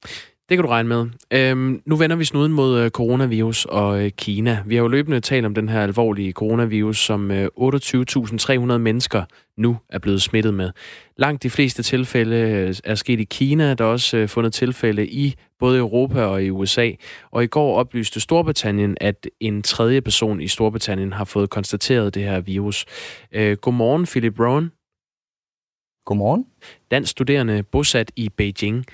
Det kan du regne med. Øhm, nu vender vi snuden mod øh, coronavirus og øh, Kina. Vi har jo løbende talt om den her alvorlige coronavirus, som øh, 28.300 mennesker nu er blevet smittet med. Langt de fleste tilfælde øh, er sket i Kina. Der er også øh, fundet tilfælde i både Europa og i USA. Og i går oplyste Storbritannien, at en tredje person i Storbritannien har fået konstateret det her virus. Øh, godmorgen, Philip Rowan. Godmorgen. dansk studerende bosat i Beijing.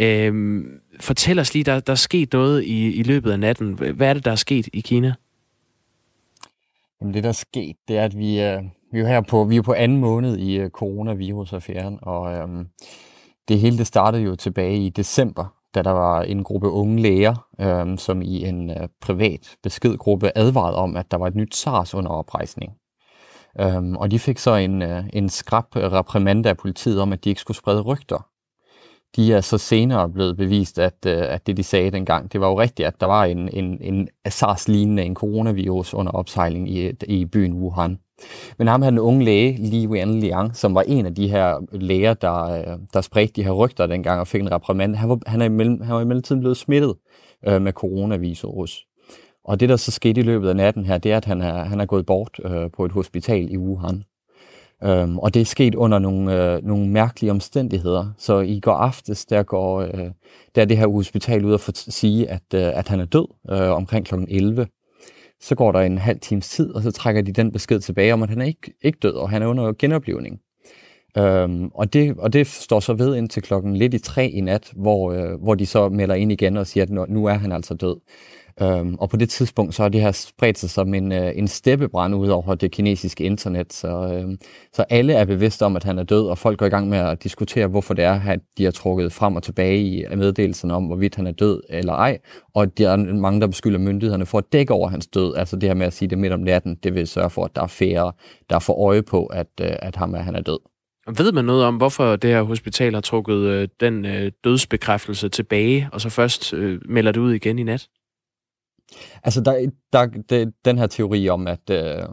Øhm, fortæl os lige, der, der er sket noget i, i løbet af natten. Hvad er det, der er sket i Kina? Jamen det, der er sket, det er, at vi, øh, vi er her på, vi er på anden måned i øh, coronavirus-affæren, og øh, det hele det startede jo tilbage i december, da der var en gruppe unge læger, øh, som i en øh, privat beskedgruppe advarede om, at der var et nyt SARS under oprejsning. Øhm, og de fik så en, øh, en skrab reprimande af politiet om, at de ikke skulle sprede rygter. De er så senere blevet bevist, at, øh, at det de sagde dengang, det var jo rigtigt, at der var en, en, en SARS-lignende, en coronavirus under opsejling i, i byen Wuhan. Men ham her den unge læge, Li Wenliang, som var en af de her læger, der, øh, der spredte de her rygter dengang og fik en reprimande, han var, han er imellem, han var i mellemtiden blevet smittet øh, med coronavirus. Og det, der så skete i løbet af natten her, det er, at han er, han er gået bort øh, på et hospital i Wuhan. Øhm, og det er sket under nogle, øh, nogle mærkelige omstændigheder. Så i går aftes, der går øh, der er det her hospital ud og sige, at, øh, at han er død øh, omkring kl. 11. Så går der en halv times tid, og så trækker de den besked tilbage om, at han er ikke, ikke død, og han er under genoplevning. Øhm, og, det, og det står så ved indtil klokken lidt i tre i nat, hvor, øh, hvor de så melder ind igen og siger, at nu er han altså død. Øhm, og på det tidspunkt, så har det her spredt sig som en, øh, en steppebrand ud over det kinesiske internet. Så, øh, så alle er bevidste om, at han er død, og folk går i gang med at diskutere, hvorfor det er, at de har trukket frem og tilbage i meddelelserne om, hvorvidt han er død eller ej. Og der er mange, der beskylder myndighederne for at dække over hans død. Altså det her med at sige det midt om natten, det vil sørge for, at der er færre, der får øje på, at, øh, at ham er, han er død. Ved man noget om, hvorfor det her hospital har trukket øh, den øh, dødsbekræftelse tilbage, og så først øh, melder det ud igen i nat? Altså, der, der, der, den her teori om, at, øh,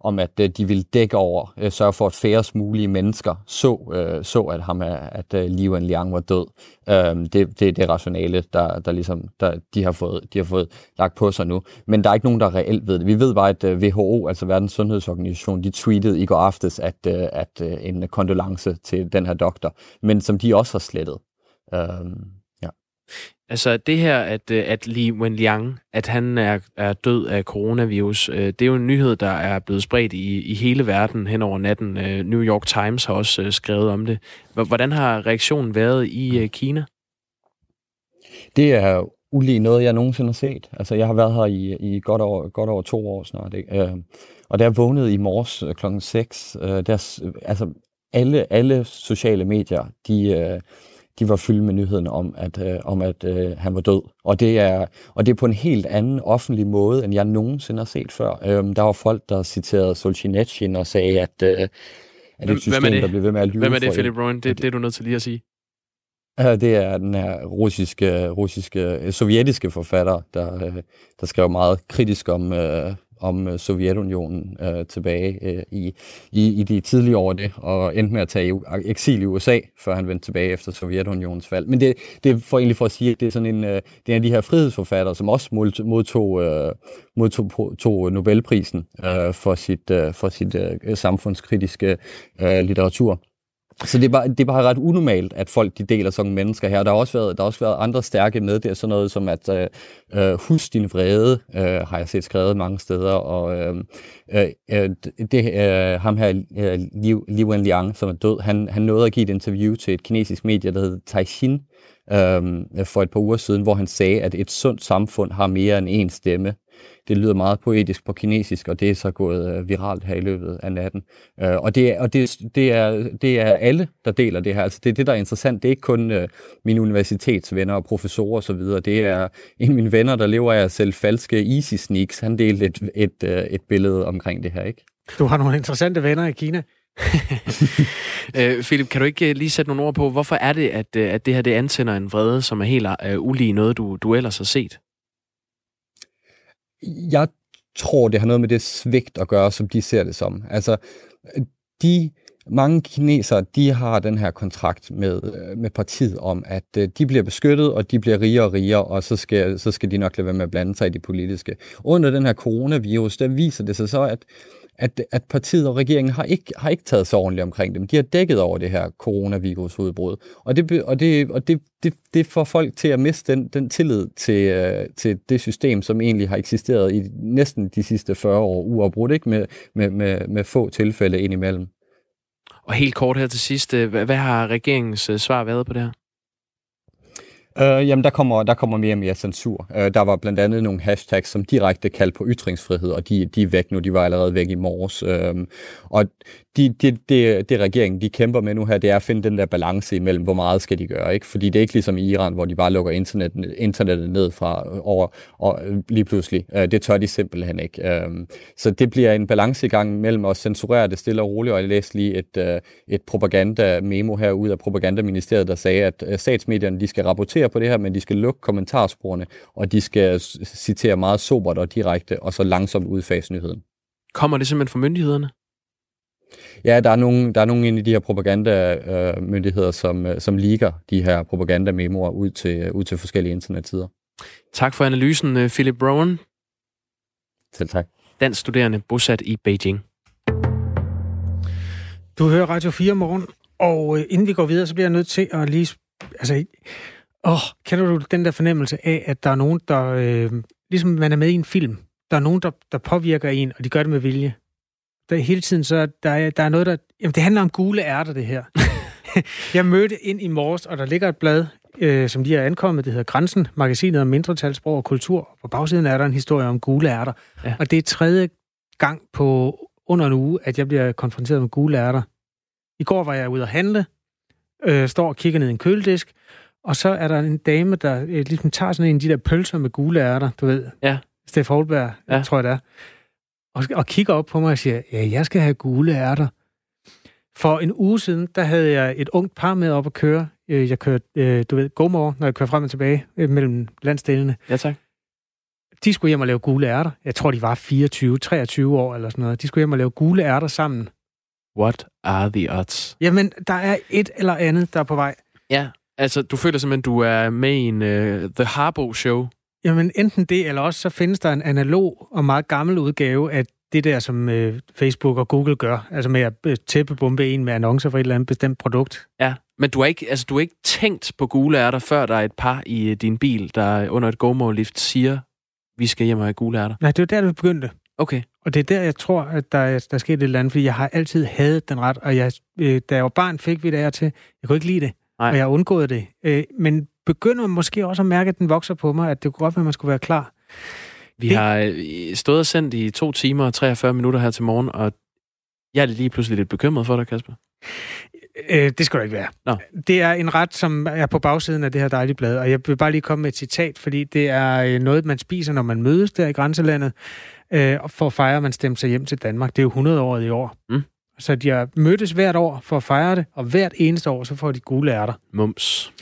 om at øh, de vil dække over, øh, sørge for, at færrest mulige mennesker så, øh, så at, ham, øh, at øh, Li Wenliang var død. Øh, det, det er det rationale, der, der ligesom, der, de, har fået, de har fået lagt på sig nu. Men der er ikke nogen, der reelt ved det. Vi ved bare, at øh, WHO, altså Verdens Sundhedsorganisation, de tweetede i går aftes, at, øh, at øh, en kondolence til den her doktor, men som de også har slettet. Øh, Altså det her, at, øh, at Li Wenliang, at han er, er død af coronavirus, øh, det er jo en nyhed, der er blevet spredt i, i hele verden hen over natten. Øh, New York Times har også øh, skrevet om det. Hvordan har reaktionen været i øh, Kina? Det er ulig noget, jeg nogensinde har set. Altså, jeg har været her i, i godt, over, godt over to år snart. Ikke? Øh, og da jeg vågnede i morges øh, klokken 6, øh, der, altså, alle, alle sociale medier, de, øh, de var fyldt med nyheden om, at, øh, om, at øh, han var død. Og det, er, og det er på en helt anden offentlig måde, end jeg nogensinde har set før. Øh, der var folk, der citerede Solzhenitsyn og sagde, at, øh, at Hvem- et system, er det? der blev ved med at lyve Hvem er det, Philip Rowan? Det, det er du nødt til lige at sige. Det er den her russiske, russiske, øh, sovjetiske forfatter, der, øh, der skrev meget kritisk om, øh, om øh, Sovjetunionen øh, tilbage øh, i, i, i de tidlige år det, og endte med at tage eksil i USA, før han vendte tilbage efter Sovjetunionens fald. Men det, det er for egentlig for at sige, at det er sådan en, øh, det er en af de her frihedsforfattere, som også modtog, modtog, øh, modtog tog Nobelprisen øh, for sit, øh, for sit øh, samfundskritiske øh, litteratur. Så det er, bare, det er bare ret unormalt, at folk de deler sådan mennesker her. Der har også været, der har også været andre stærke med der, sådan noget som at øh, øh, husk din vrede, øh, har jeg set skrevet mange steder, og øh, øh, øh det, øh, ham her, øh, Liu, Li Wenliang, som er død, han, han nåede at give et interview til et kinesisk medie, der hedder Taixin, øh, for et par uger siden, hvor han sagde, at et sundt samfund har mere end én stemme. Det lyder meget poetisk på kinesisk, og det er så gået øh, viralt her i løbet af natten. Øh, og det, er, og det, det, er, det er alle, der deler det her. Altså det er det, der er interessant. Det er ikke kun øh, mine universitetsvenner og professorer osv. Det er en af mine venner, der lever af at sælge falske easy sneaks. Han delte et, et, øh, et billede omkring det her, ikke? Du har nogle interessante venner i Kina. øh, Philip, kan du ikke lige sætte nogle ord på, hvorfor er det, at, at det her det antænder en vrede, som er helt uh, ulige noget, du, du ellers har set? Jeg tror, det har noget med det svigt at gøre, som de ser det som. Altså, de mange kinesere, de har den her kontrakt med, øh, med partiet om, at øh, de bliver beskyttet, og de bliver rigere og rigere, og så skal, så skal de nok lade være med at blande sig i det politiske. Under den her coronavirus, der viser det sig så, at at, at partiet og regeringen har ikke, har ikke taget sig ordentligt omkring dem. De har dækket over det her coronavirusudbrud. Og det, og det, og det, det, det får folk til at miste den, den tillid til, øh, til det system, som egentlig har eksisteret i næsten de sidste 40 år uafbrudt, ikke? Med, med, med, med få tilfælde indimellem. Og helt kort her til sidst, øh, hvad, hvad har regeringens øh, svar været på det her? Øh, jamen, der kommer, der kommer mere og mere censur. Øh, der var blandt andet nogle hashtags, som direkte kaldte på ytringsfrihed, og de, de er væk nu. De var allerede væk i morges. Øh, og de, de, det, det regeringen de kæmper med nu her, det er at finde den der balance imellem, hvor meget skal de gøre. ikke? Fordi det er ikke ligesom i Iran, hvor de bare lukker internet, internettet ned fra over og øh, lige pludselig. Øh, det tør de simpelthen ikke. Øh, så det bliver en balancegang mellem at censurere det stille og roligt, og jeg læste lige et, øh, et propaganda-memo her ud af propagandaministeriet, der sagde, at øh, statsmedierne de skal rapportere på det her, men de skal lukke kommentarsporene, og de skal citere meget sobert og direkte, og så langsomt udfase nyheden. Kommer det simpelthen fra myndighederne? Ja, der er nogle, der er nogle af de her propagandamyndigheder, øh, som, øh, som liger de her propagandamemoer ud til, ud til forskellige internetsider. Tak for analysen, øh, Philip Rowan. Selv tak. Dansk studerende bosat i Beijing. Du hører Radio 4 morgen, og inden vi går videre, så bliver jeg nødt til at lige... Altså, åh, kender du den der fornemmelse af, at der er nogen, der... Øh, ligesom man er med i en film. Der er nogen, der, der påvirker en, og de gør det med vilje der hele tiden, så der er, der er noget, der... Jamen, det handler om gule ærter, det her. jeg mødte ind i morges, og der ligger et blad, øh, som de har ankommet, det hedder Grænsen, magasinet om mindretalsprog og kultur. På bagsiden er der en historie om gule ærter. Ja. Og det er tredje gang på under en uge, at jeg bliver konfronteret med gule ærter. I går var jeg ude at handle, øh, står og kigger ned i en køledisk, og så er der en dame, der øh, ligesom tager sådan en af de der pølser med gule ærter, du ved. Ja. Steff Holberg, ja. tror jeg det er og, og kigger op på mig og siger, ja, jeg skal have gule ærter. For en uge siden, der havde jeg et ungt par med op at køre. Øh, jeg kørte, øh, du ved, GoMore, når jeg kører frem og tilbage øh, mellem landsdelene. Ja, tak. De skulle hjem og lave gule ærter. Jeg tror, de var 24, 23 år eller sådan noget. De skulle hjem og lave gule ærter sammen. What are the odds? Jamen, der er et eller andet, der er på vej. Ja, altså, du føler simpelthen, du er med i en uh, The Harbo Show. Jamen, enten det, eller også så findes der en analog og meget gammel udgave af det der, som øh, Facebook og Google gør, altså med at øh, tæppebombe en med annoncer for et eller andet bestemt produkt. Ja, men du har ikke, altså, du har ikke tænkt på gule ærter, før der er et par i øh, din bil, der under et GoMore-lift siger, vi skal hjem og have gule ærter. Nej, det var der, det begyndte. Okay. Og det er der, jeg tror, at der, der skete et eller andet, fordi jeg har altid hadet den ret, og jeg, øh, da jeg var barn, fik vi det her til. Jeg kunne ikke lide det, Nej. og jeg har undgået det. Øh, men begynder måske også at mærke, at den vokser på mig, at det kunne godt være, at man skulle være klar. Vi det... har øh, stået og sendt i to timer og 43 minutter her til morgen, og jeg er lige pludselig lidt bekymret for dig, Kasper. Øh, det skal du ikke være. Nå. Det er en ret, som er på bagsiden af det her dejlige blad, og jeg vil bare lige komme med et citat, fordi det er øh, noget, man spiser, når man mødes der i grænselandet, øh, for at fejre, at man stemmer sig hjem til Danmark. Det er jo 100 år i år. Mm. Så de har mødtes hvert år for at fejre det, og hvert eneste år, så får de gule ærter. Mums.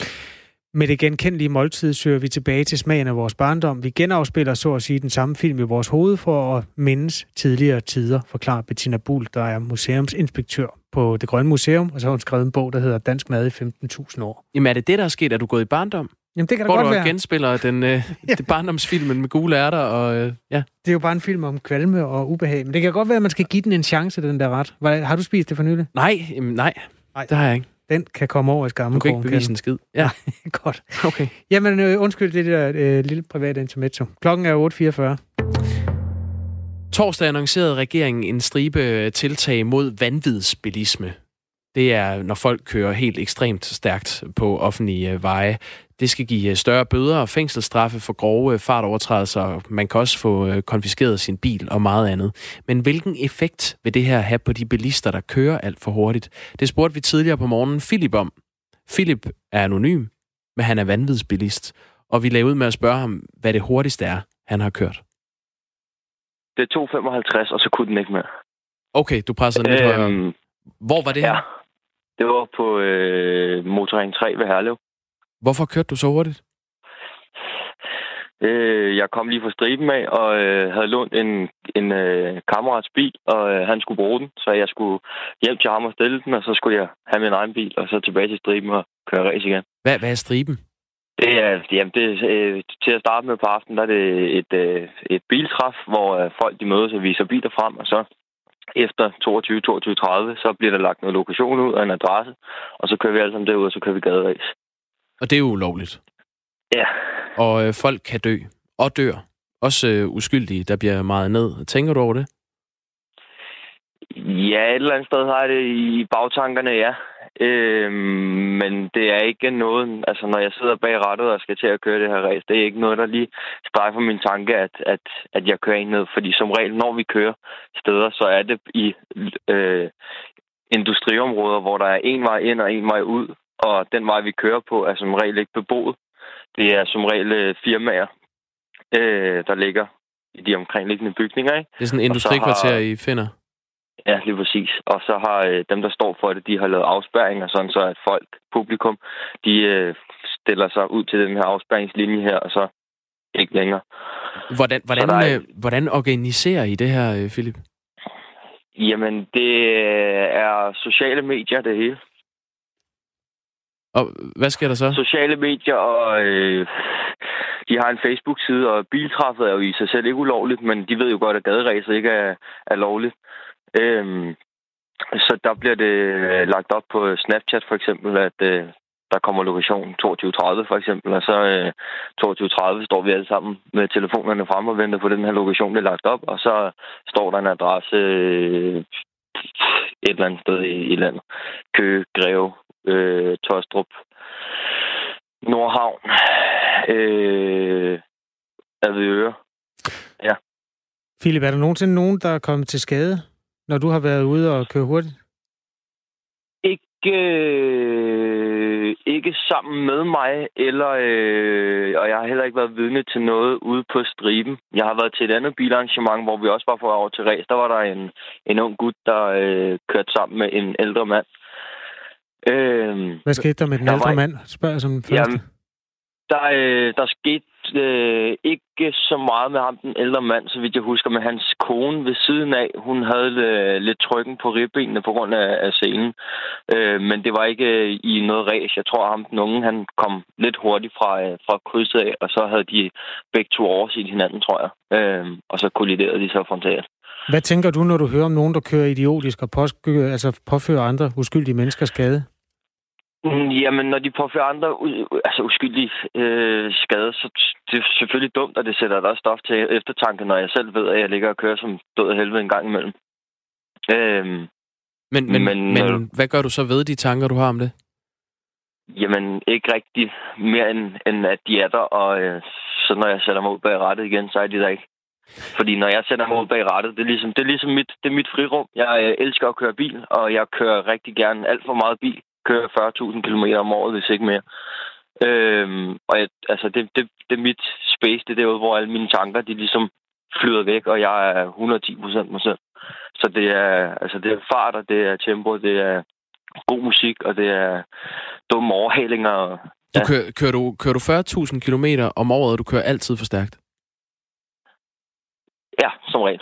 Med det genkendelige måltid søger vi tilbage til smagen af vores barndom. Vi genafspiller så at sige den samme film i vores hoved for at mindes tidligere tider, forklarer Bettina Bull, der er museumsinspektør på Det Grønne Museum, og så har hun skrevet en bog, der hedder Dansk Mad i 15.000 år. Jamen er det det, der er sket? Er du gået i barndom? Jamen det kan da godt du være. genspiller den, øh, ja. det barndomsfilmen med gule ærter og øh, ja. Det er jo bare en film om kvalme og ubehag, men det kan godt være, at man skal give den en chance, den der ret. Har du spist det for nylig? Nej, jamen, nej, nej, det har jeg ikke. Den kan komme over i skammen. Du kan ikke bevise en skid. Ja. Godt. Okay. Jamen, øh, undskyld det der øh, lille private intermezzo. Klokken er 8.44. Torsdag annoncerede regeringen en stribe øh, tiltag mod vanvidsbilisme. Det er, når folk kører helt ekstremt stærkt på offentlige øh, veje. Det skal give øh, større bøder og fængselsstraffe for grove øh, fartovertrædelser. Man kan også få konfiskeret sin bil og meget andet. Men hvilken effekt vil det her have på de bilister, der kører alt for hurtigt? Det spurgte vi tidligere på morgenen Philip om. Philip er anonym, men han er vanvidsbilist. Og vi lavede ud med at spørge ham, hvad det hurtigste er, han har kørt. Det er 2,55, og så kunne den ikke mere. Okay, du presser den lidt øhm, højere. Hvor var det Ja. Det var på øh, Motorring 3 ved Herlev. Hvorfor kørte du så hurtigt? Øh, jeg kom lige fra striben af, og øh, havde lånt en, en øh, kammerats bil, og øh, han skulle bruge den, så jeg skulle hjem til ham og stille den, og så skulle jeg have min egen bil, og så tilbage til striben og køre race igen. Hvad, hvad er striben? Det er, jamen det, øh, til at starte med på aftenen, der er det et, øh, et biltræf, hvor øh, folk de mødes og viser biler frem, og så efter 22, 22, 30, så bliver der lagt noget lokation ud og en adresse, og så kører vi alle sammen derud, og så kører vi gaderæs. Og det er jo ulovligt. Ja, Og øh, folk kan dø. Og dør. Også øh, uskyldige, der bliver meget ned. Tænker du over det? Ja, et eller andet sted har jeg det i bagtankerne, ja. Øhm, men det er ikke noget, altså når jeg sidder bag rattet og skal til at køre det her race, det er ikke noget, der lige strejfer min tanke, at, at, at jeg kører ind ned. Fordi som regel, når vi kører steder, så er det i øh, industriområder, hvor der er en vej ind og en vej ud, og den vej, vi kører på, er som regel ikke beboet. Det er som regel øh, firmaer, øh, der ligger i de omkringliggende bygninger, ikke? Det er sådan så industrikvarter, har- I finder. Ja, lige præcis. Og så har øh, dem, der står for det, de har lavet afspærringer, sådan så at folk, publikum, de øh, stiller sig ud til den her afspærringslinje her, og så ikke længere. Hvordan, hvordan, er- øh, hvordan organiserer I det her, øh, Philip? Jamen, det øh, er sociale medier, det hele. Og hvad sker der så? Sociale medier, og øh, de har en Facebook-side, og biltræffet er jo i sig selv ikke ulovligt, men de ved jo godt, at gaderæset ikke er, er lovligt. Øhm, så der bliver det øh, lagt op på Snapchat for eksempel, at øh, der kommer lokation 22.30 for eksempel, og så øh, 22.30 står vi alle sammen med telefonerne frem og venter på, at den her lokation bliver lagt op, og så står der en adresse øh, et eller andet sted i, i landet. Køge, Greve, øh, Tostrup, Nordhavn, øh, Avedøre. Philip, er der nogensinde nogen, der er kommet til skade, når du har været ude og køre hurtigt? Ikke, øh, ikke sammen med mig, eller, øh, og jeg har heller ikke været vidne til noget ude på striben. Jeg har været til et andet bilarrangement, hvor vi også var på over til race. Der var der en, en ung gut, der øh, kørte sammen med en ældre mand. Øh, Hvad skete der med den Der ældre var- mand? Spørger jeg som første. Jamen, der, øh, der skete øh, ikke så meget med ham, den ældre mand, så vidt jeg husker, med hans kone ved siden af. Hun havde øh, lidt trykken på ribbenene på grund af, af scenen. Øh, men det var ikke øh, i noget ræs. Jeg tror, ham den unge, han kom lidt hurtigt fra, øh, fra krydset af, og så havde de begge to overset hinanden, tror jeg. Øh, og så kolliderede de så frontalt. Hvad tænker du, når du hører om nogen, der kører idiotisk og påsky- altså påfører andre uskyldige mennesker skade? Mm, Jamen, når de påfører andre altså uskyldige øh, skader, så det er selvfølgelig dumt, og det sætter der stof til eftertanke, når jeg selv ved, at jeg ligger og kører som død af helvede en gang imellem. Øhm, Men, men, Men, men øh, hvad gør du så ved de tanker, du har om det? jamen, ikke rigtig mere end, end at de er der, og øh, så når jeg sætter mig ud bag rattet igen, så er de der ikke. Fordi når jeg sætter mig ud bag rattet, det er ligesom, det er ligesom mit, det er mit frirum. Jeg øh, elsker at køre bil, og jeg kører rigtig gerne alt for meget bil. Kører 40.000 km om året, hvis ikke mere. Øhm, og jeg, altså, det, det, det er mit space, det er derude, hvor alle mine tanker, de ligesom flyder væk, og jeg er 110 procent mig selv. Så det er, altså, det er fart, og det er tempo, det er god musik, og det er dumme overhalinger. og- Du Ja. kører, kører du, kører du 40.000 km om året, og du kører altid for stærkt? Ja, som regel.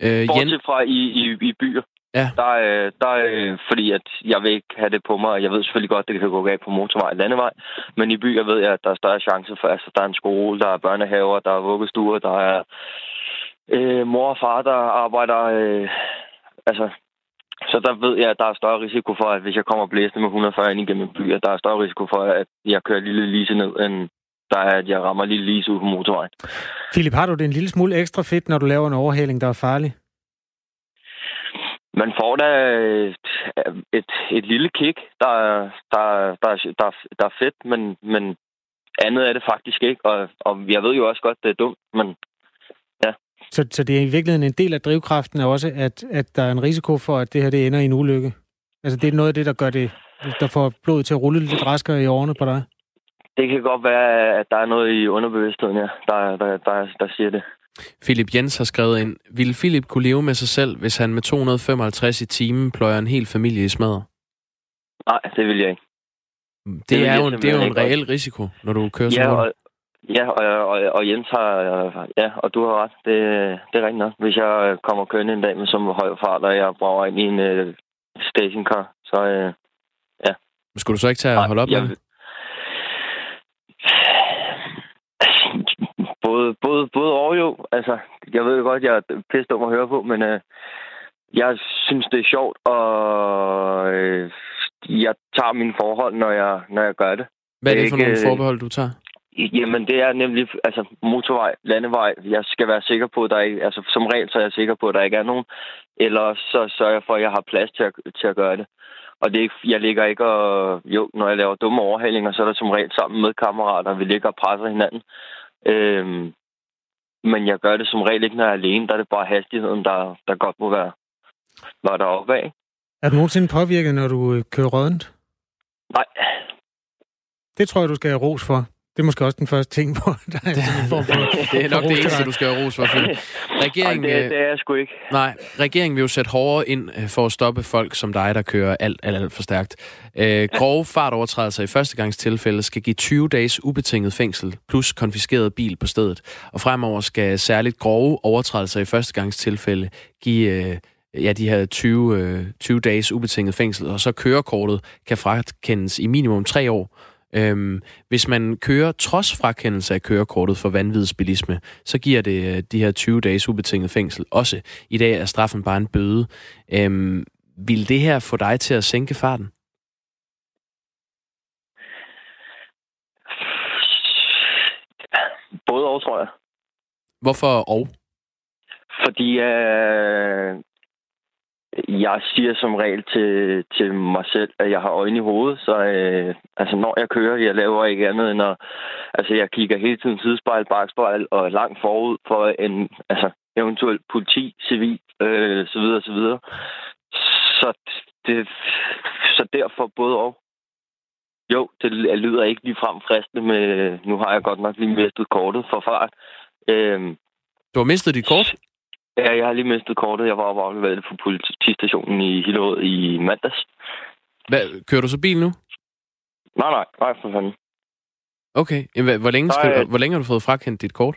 Øh, Jen, Bortset fra i, i, i byer. Ja. Der, er, der er, fordi at jeg vil ikke have det på mig, og jeg ved selvfølgelig godt, at det kan gå galt på motorvej og landevej, men i byer ved jeg, at der er større chance for, altså der er en skole, der er børnehaver, der er vuggestuer, der er øh, mor og far, der arbejder, øh, altså, så der ved jeg, at der er større risiko for, at hvis jeg kommer blæsende med 140 ind igennem en by, at der er større risiko for, at jeg kører lille lise ned, end der er, at jeg rammer lille lise ud på motorvejen. Philip, har du det en lille smule ekstra fedt, når du laver en overhaling, der er farlig? Man får da et, et, et lille kick, der, er- der, er- der, er- der, er- der er fedt, men, men andet er det faktisk ikke. Og, og jeg ved jo også godt, det er dumt, men Så, så det er i virkeligheden en del af drivkraften er også, at, at der er en risiko for, at det her det ender i en ulykke. Altså det er noget af det, der gør det, der får blodet til at rulle lidt raskere i årene på dig. det kan godt være, at der er noget i underbevidstheden, ja, der, der, der, der siger det. Philip Jens har skrevet ind, vil Philip kunne leve med sig selv, hvis han med 255 i timen pløjer en hel familie i smadret? Nej, det vil jeg ikke. Det, det er, jo, det er jo en reel risiko, når du kører så ja, hurtigt. og, ja, og, og, og Jens har... Ja, og du har ret. Det, det er rigtigt nok. Hvis jeg kommer kørende en dag med så høj fart, og jeg brager ind i en uh, stationcar, så... Uh, ja. Men skulle du så ikke tage at holde op jeg, med det? Både, både, både og jo. Altså, jeg ved godt, jeg er pisse dum at høre på, men uh, jeg synes, det er sjovt, og uh, jeg tager mine forhold, når jeg, når jeg gør det. Hvad er det for ikke, nogle forbehold, du tager? Jamen, det er nemlig altså, motorvej, landevej. Jeg skal være sikker på, at der ikke... Altså, som regel, så er jeg sikker på, at der ikke er nogen. Eller så sørger jeg for, at jeg har plads til at, til at gøre det. Og det er ikke, jeg ligger ikke og... Jo, når jeg laver dumme overhalinger, så er der som regel sammen med kammerater, vi ligger og presser hinanden. Øhm, men jeg gør det som regel ikke, når jeg er alene. Der er det bare hastigheden, der, der godt må være, var der opad. Er du nogensinde påvirket, når du øh, kører rødent? Nej. Det tror jeg, du skal have ros for. Det er måske også den første ting, hvor der er sådan en form for... Det er nok det eneste, du skal have ros for. Regeringen, Ej, det, øh, det er jeg sgu ikke. Nej, regeringen vil jo sætte hårdere ind øh, for at stoppe folk som dig, der kører alt, alt, alt for stærkt. Øh, grove fartovertrædelser i førstegangstilfælde skal give 20 dages ubetinget fængsel plus konfiskeret bil på stedet. Og fremover skal særligt grove overtrædelser i førstegangstilfælde give øh, ja, de her 20, øh, 20 dages ubetinget fængsel, og så kørekortet kan frakendes i minimum tre år. Øhm, hvis man kører trods frakendelse af kørekortet for vanvidsbilisme, så giver det øh, de her 20 dages ubetinget fængsel også. I dag er straffen bare en bøde. Øhm, vil det her få dig til at sænke farten? Både og, tror jeg. Hvorfor og? Fordi øh, jeg siger som regel til, til mig selv, at jeg har øjne i hovedet. Så øh, altså, når jeg kører, jeg laver ikke andet end at... Altså, jeg kigger hele tiden sidespejl, bagspejl og langt forud for en altså, eventuel politi, civil, øh, så videre, så videre. Så, det, så derfor både og. Jo, det lyder ikke lige frem fristende med... Øh, nu har jeg godt nok lige mistet kortet for fart. Øh, Du har mistet dit kort? Ja, jeg har lige mistet kortet. Jeg var oppe og afleveret på politistationen i Hillerød i mandags. Hvad, kører du så bil nu? Nej, nej, nej for fanden. Okay. Jamen, hvor, længe skal, Nej. du, hvor længe har du fået frakendt dit kort?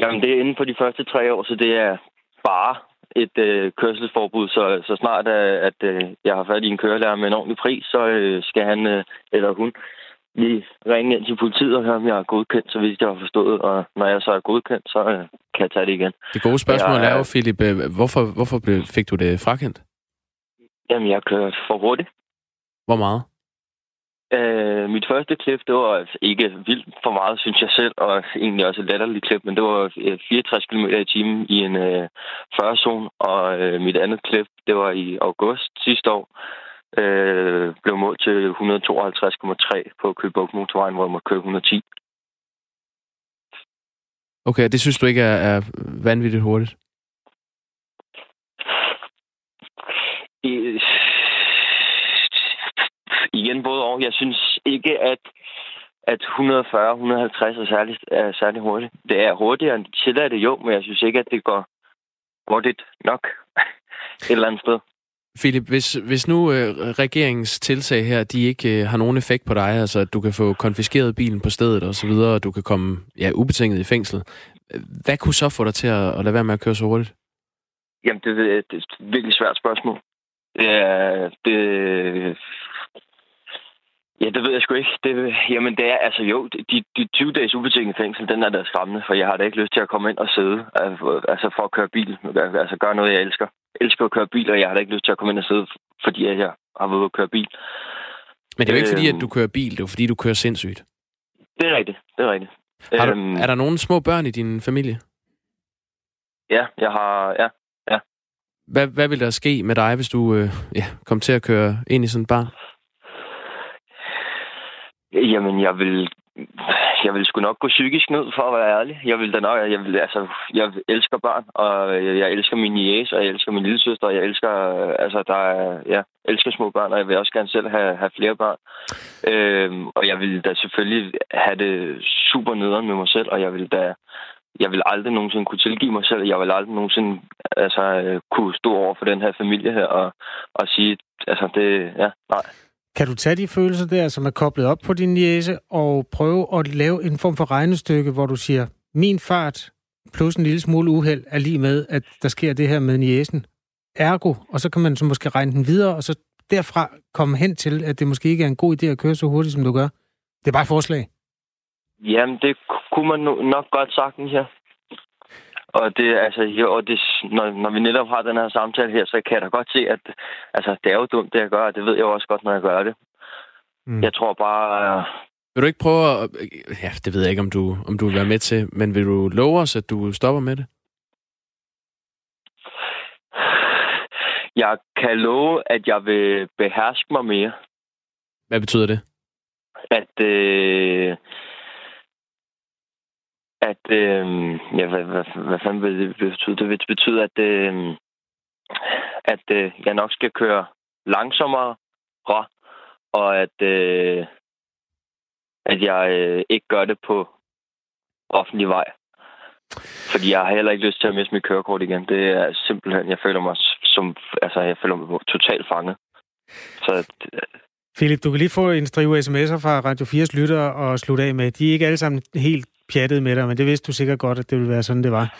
Jamen, det er inden for de første tre år, så det er bare et øh, kørselsforbud. Så, så snart øh, at øh, jeg har fat i en kørelærer med en ordentlig pris, så øh, skal han øh, eller hun lige ringe ind til politiet og høre, om jeg er godkendt, så hvis jeg har forstået. Og når jeg så er godkendt, så øh, kan jeg tage det igen. Det gode spørgsmål Ja, er jo, Philip, øh, hvorfor, hvorfor blev, fik du det frakendt? Jamen, jeg kører for hurtigt. Hvor meget? Øh, mit første klip, det var altså ikke vildt for meget, synes jeg selv, og egentlig også et latterligt klip, men det var øh, 64 km i timen i en øh, 40-zone, og øh, mit andet klip, det var i august sidste år, øh, blev målt til 152,3 på Køgebugt motorvejen, hvor man må køre 110. Okay, det synes du ikke er, er vanvittigt hurtigt? Øh, igen både og. Jeg synes ikke, at, at 140-150 er særlig, er særlig hurtigt. Det er hurtigere end tilladte jo, men jeg synes ikke, at det går hurtigt nok et eller andet sted. Philip, hvis, hvis nu øh, regeringens tiltag her, de ikke øh, har nogen effekt på dig, altså at du kan få konfiskeret bilen på stedet og så videre, og du kan komme ja, ubetinget i fængsel, øh, hvad kunne så få dig til at, at lade være med at køre så hurtigt? Jamen, det, det, det er et virkelig svært spørgsmål. Det. Det, ja, det ved jeg sgu ikke. Det, jamen, det er altså jo, de, de 20 dages ubetinget fængsel, den er da skræmmende, for jeg har da ikke lyst til at komme ind og sidde, altså, altså for at køre bil, altså gøre noget, jeg elsker. Elsker at køre bil, og jeg har da ikke lyst til at komme ind og sidde, fordi jeg har været ude at køre bil. Men det er jo ikke fordi, Øhm. at du kører bil, det er jo fordi, du kører sindssygt. Det er rigtigt, det er rigtigt. Har du, Øhm, er der nogen små børn i din familie? Ja, jeg har, ja. Hvad, hvad vil der ske med dig, hvis du øh, ja, kom til at køre ind i sådan et barn? Jamen, jeg vil jeg vil sgu nok gå psykisk ned, for at være ærlig. Jeg vil da nok, jeg, vil, altså, jeg elsker børn, og jeg, jeg elsker min jæs, og jeg elsker min lille søster, og jeg elsker, altså, der er, ja, elsker små børn, og jeg vil også gerne selv have, have flere børn. Øhm, og jeg vil da selvfølgelig have det super nederen med mig selv, og jeg vil da, jeg vil aldrig nogensinde kunne tilgive mig selv. Jeg vil aldrig nogensinde altså, øh, kunne stå over for den her familie her og, og sige, altså det, ja, nej. Kan du tage de følelser der, som er koblet op på din jæse, og prøve at lave en form for regnestykke, hvor du siger, min fart plus en lille smule uheld er lige med, at der sker det her med jæsen. Ergo, og så kan man så måske regne den videre, og så derfra komme hen til, at det måske ikke er en god idé at køre så hurtigt, som du gør. Det er bare et forslag. Jamen, det kunne man nok godt sagtens, ja. Og det, altså, jo, og det, når, når vi netop har den her samtale her, så kan jeg da godt se, at altså, det er jo dumt, det jeg gør, og det ved jeg også godt, når jeg gør det. Mm. Jeg tror bare... Uh... Vil du ikke prøve at... Ja, det ved jeg ikke, om du, om du vil være med til, men vil du love os, at du stopper med det? Jeg kan love, at jeg vil beherske mig mere. Hvad betyder det? At... Øh at, øh, ja, hvad, hvad, hvad fanden vil det betyde? Det vil betyde, at, øh, at øh, jeg nok skal køre langsommere, og at, øh, at jeg øh, ikke gør det på offentlig vej. Fordi jeg har heller ikke lyst til at miste mit kørekort igen. Det er simpelthen, jeg føler mig som, altså jeg føler mig totalt fanget. Så øh, Philip, du kan lige få en strive sms'er fra Radio 4's lytter og slutte af med. De er ikke alle sammen helt pjattet med dig, men det vidste du sikkert godt, at det ville være sådan, det var.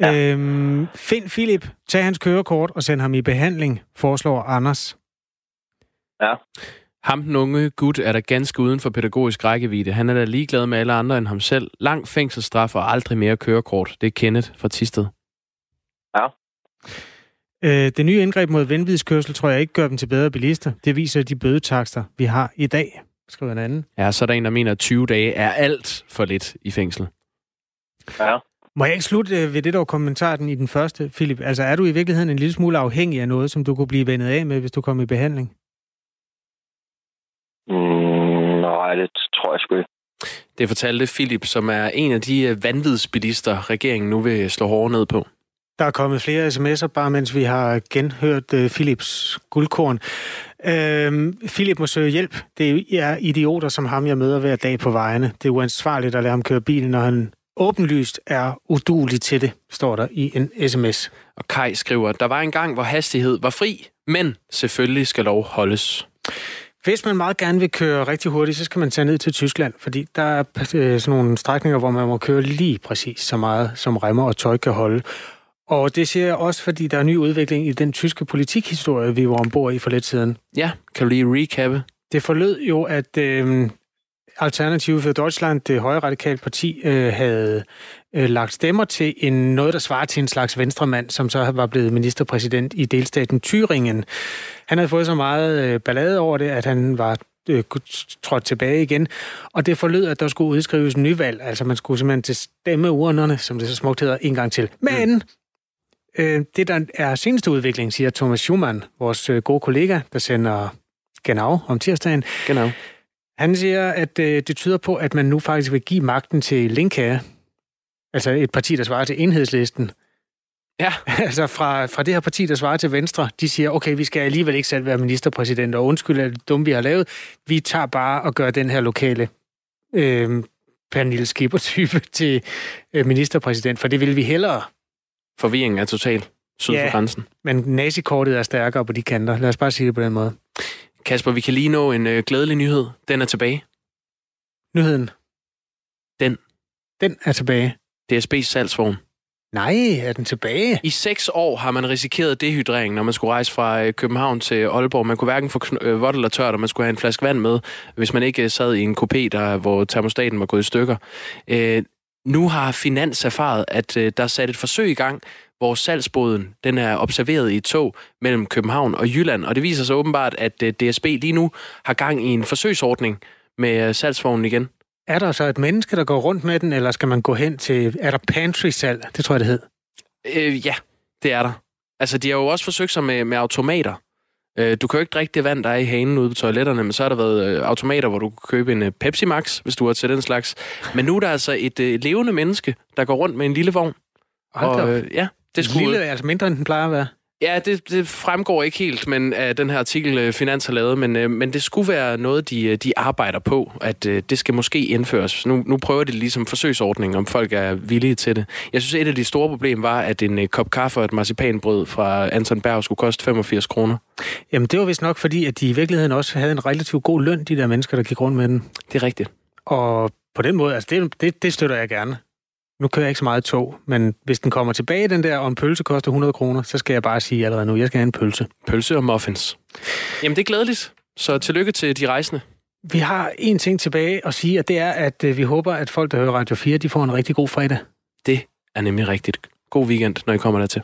Ja. Øhm, find Philip, tag hans kørekort og send ham i behandling, foreslår Anders. Ja. Ham, den unge gut, er der ganske uden for pædagogisk rækkevidde. Han er da ligeglad med alle andre end ham selv. Lang fængselsstraf og aldrig mere kørekort. Det er Kenneth fra Tisted. Ja. Øh, det nye indgreb mod vendvidskørsel tror jeg ikke gør dem til bedre bilister. Det viser de bødetakster, vi har i dag skriver en anden. Ja, så er der en, der mener, at 20 dage er alt for lidt i fængsel. Ja. Må jeg ikke slutte øh, ved det, der kommentaren i den første, Philip? Altså, er du i virkeligheden en lille smule afhængig af noget, som du kunne blive vendet af med, hvis du kom i behandling? Mm, nej, det tror jeg sgu ikke. Det fortalte Philip, som er en af de øh, vanvidsbilister, regeringen nu vil slå hårdere ned på. Der er kommet flere sms'er, bare mens vi har genhørt uh, Philips guldkorn. Uh, Philip må søge hjælp. Det er idioter som ham, jeg møder hver dag på vejene. Det er uansvarligt at lade ham køre bilen, når han åbenlyst er udulig til det, står der i en sms. Og Kai skriver, der var en gang, hvor hastighed var fri, men selvfølgelig skal lov holdes. Hvis man meget gerne vil køre rigtig hurtigt, så skal man tage ned til Tyskland, fordi der er øh, sådan nogle strækninger, hvor man må køre lige præcis så meget, som remmer og tøj kan holde. Og det siger jeg også, fordi der er ny udvikling i den tyske politikhistorie, vi var ombord i for lidt siden. Ja, kan du lige recappe? Det forlød jo, at øh, Alternative for Deutschland, det højre radikale parti, øh, havde øh, lagt stemmer til en noget, der svarer til en slags venstremand, som så var blevet ministerpræsident i delstaten Thüringen. Han havde fået så meget øh, ballade over det, at han var øh, trådt tilbage igen. Og det forlød, at der skulle udskrives en nyvalg. Altså man skulle simpelthen til stemmeurnerne, som det så smukt hedder, en gang til. Men mm. Øh, det, der er seneste udvikling, siger Thomas Schumann, vores øh, gode kollega, der sender Genau om tirsdagen. Genau. Han siger, at øh, det tyder på, at man nu faktisk vil give magten til Linke, altså et parti, der svarer til enhedslisten. Ja. altså fra, fra det her parti, der svarer til Venstre, de siger, okay, vi skal alligevel ikke selv være ministerpræsident, og undskyld at det dumme, vi har lavet. Vi tager bare og gør den her lokale øh, Pernille Skipper-type til øh, ministerpræsident, for det vil vi hellere. Forvirringen er total syd ja, for grænsen. men nazikortet er stærkere på de kanter. Lad os bare sige det på den måde. Kasper, vi kan lige nå en øh, glædelig nyhed. Den er tilbage. Nyheden? Den. Den er tilbage. DSB's salgsvogn. Nej, er den tilbage? I seks år har man risikeret dehydrering, når man skulle rejse fra øh, København til Aalborg. Man kunne hverken få øh, vådt eller tørt, og man skulle have en flaske vand med, hvis man ikke sad i en kopé, der, hvor termostaten var gået i stykker. Nu har Finans erfaret, at øh, der er sat et forsøg i gang, hvor salgsboden den er observeret i et tog mellem København og Jylland, og det viser sig åbenbart, at øh, DSB lige nu har gang i en forsøgsordning med øh, salgsvognen igen. Er der så et menneske, der går rundt med den, eller skal man gå hen til... Er der pantry-salg? Det tror jeg, det hed. Øh, ja, det er der. Altså, de har jo også forsøgt sig med, med automater. Øh, du kan jo ikke drikke det vand, der er i hanen ude på toiletterne, men så har der været øh, automater, hvor du kan købe en øh, Pepsi Max, hvis du har til den slags. Men nu er der altså et øh, levende menneske, der går rundt med en lille vogn. Hold og, øh, ja, det skulle... Lille, altså mindre end den plejer at være. Ja, det, det fremgår ikke helt men af den her artikel, øh, Finans har lavet, men, øh, men det skulle være noget, de, øh, de arbejder på, at øh, det skal måske indføres. Nu, nu prøver de ligesom forsøgsordning, om folk er villige til det. Jeg synes, et af de store problemer var, at en øh, kop kaffe og et marcipanbrød fra Anton Berg skulle koste 85 kroner. Jamen, det var vist nok fordi, at de i virkeligheden også havde en relativt god løn, de der mennesker, der gik rundt med den. Det er rigtigt. Og på den måde, altså det, det, det støtter jeg gerne. Nu kører jeg ikke så meget tog, men hvis den kommer tilbage, den der, og en pølse koster 100 kroner, så skal jeg bare sige allerede nu, jeg skal have en pølse. Pølse og muffins. Jamen, det er glædeligt. Så tillykke til de rejsende. Vi har en ting tilbage at sige, og det er, at øh, vi håber, at folk, der hører Radio 4, de får en rigtig god fredag. Det er nemlig rigtigt. God weekend, når I kommer dertil.